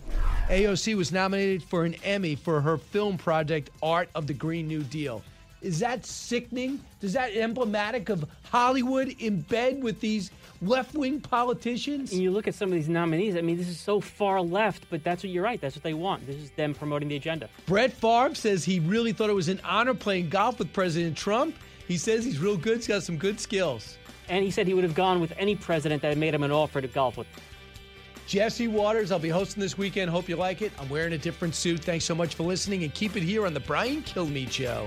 AOC was nominated for an Emmy for her film project, Art of the Green New Deal. Is that sickening? Does that emblematic of Hollywood in bed with these left wing politicians? And you look at some of these nominees, I mean, this is so far left, but that's what you're right. That's what they want. This is them promoting the agenda. Brett Favre says he really thought it was an honor playing golf with President Trump. He says he's real good, he's got some good skills. And he said he would have gone with any president that made him an offer to golf with. Jesse Watters, I'll be hosting this weekend. Hope you like it. I'm wearing a different suit. Thanks so much for listening and keep it here on the Brian Kilmeade Show.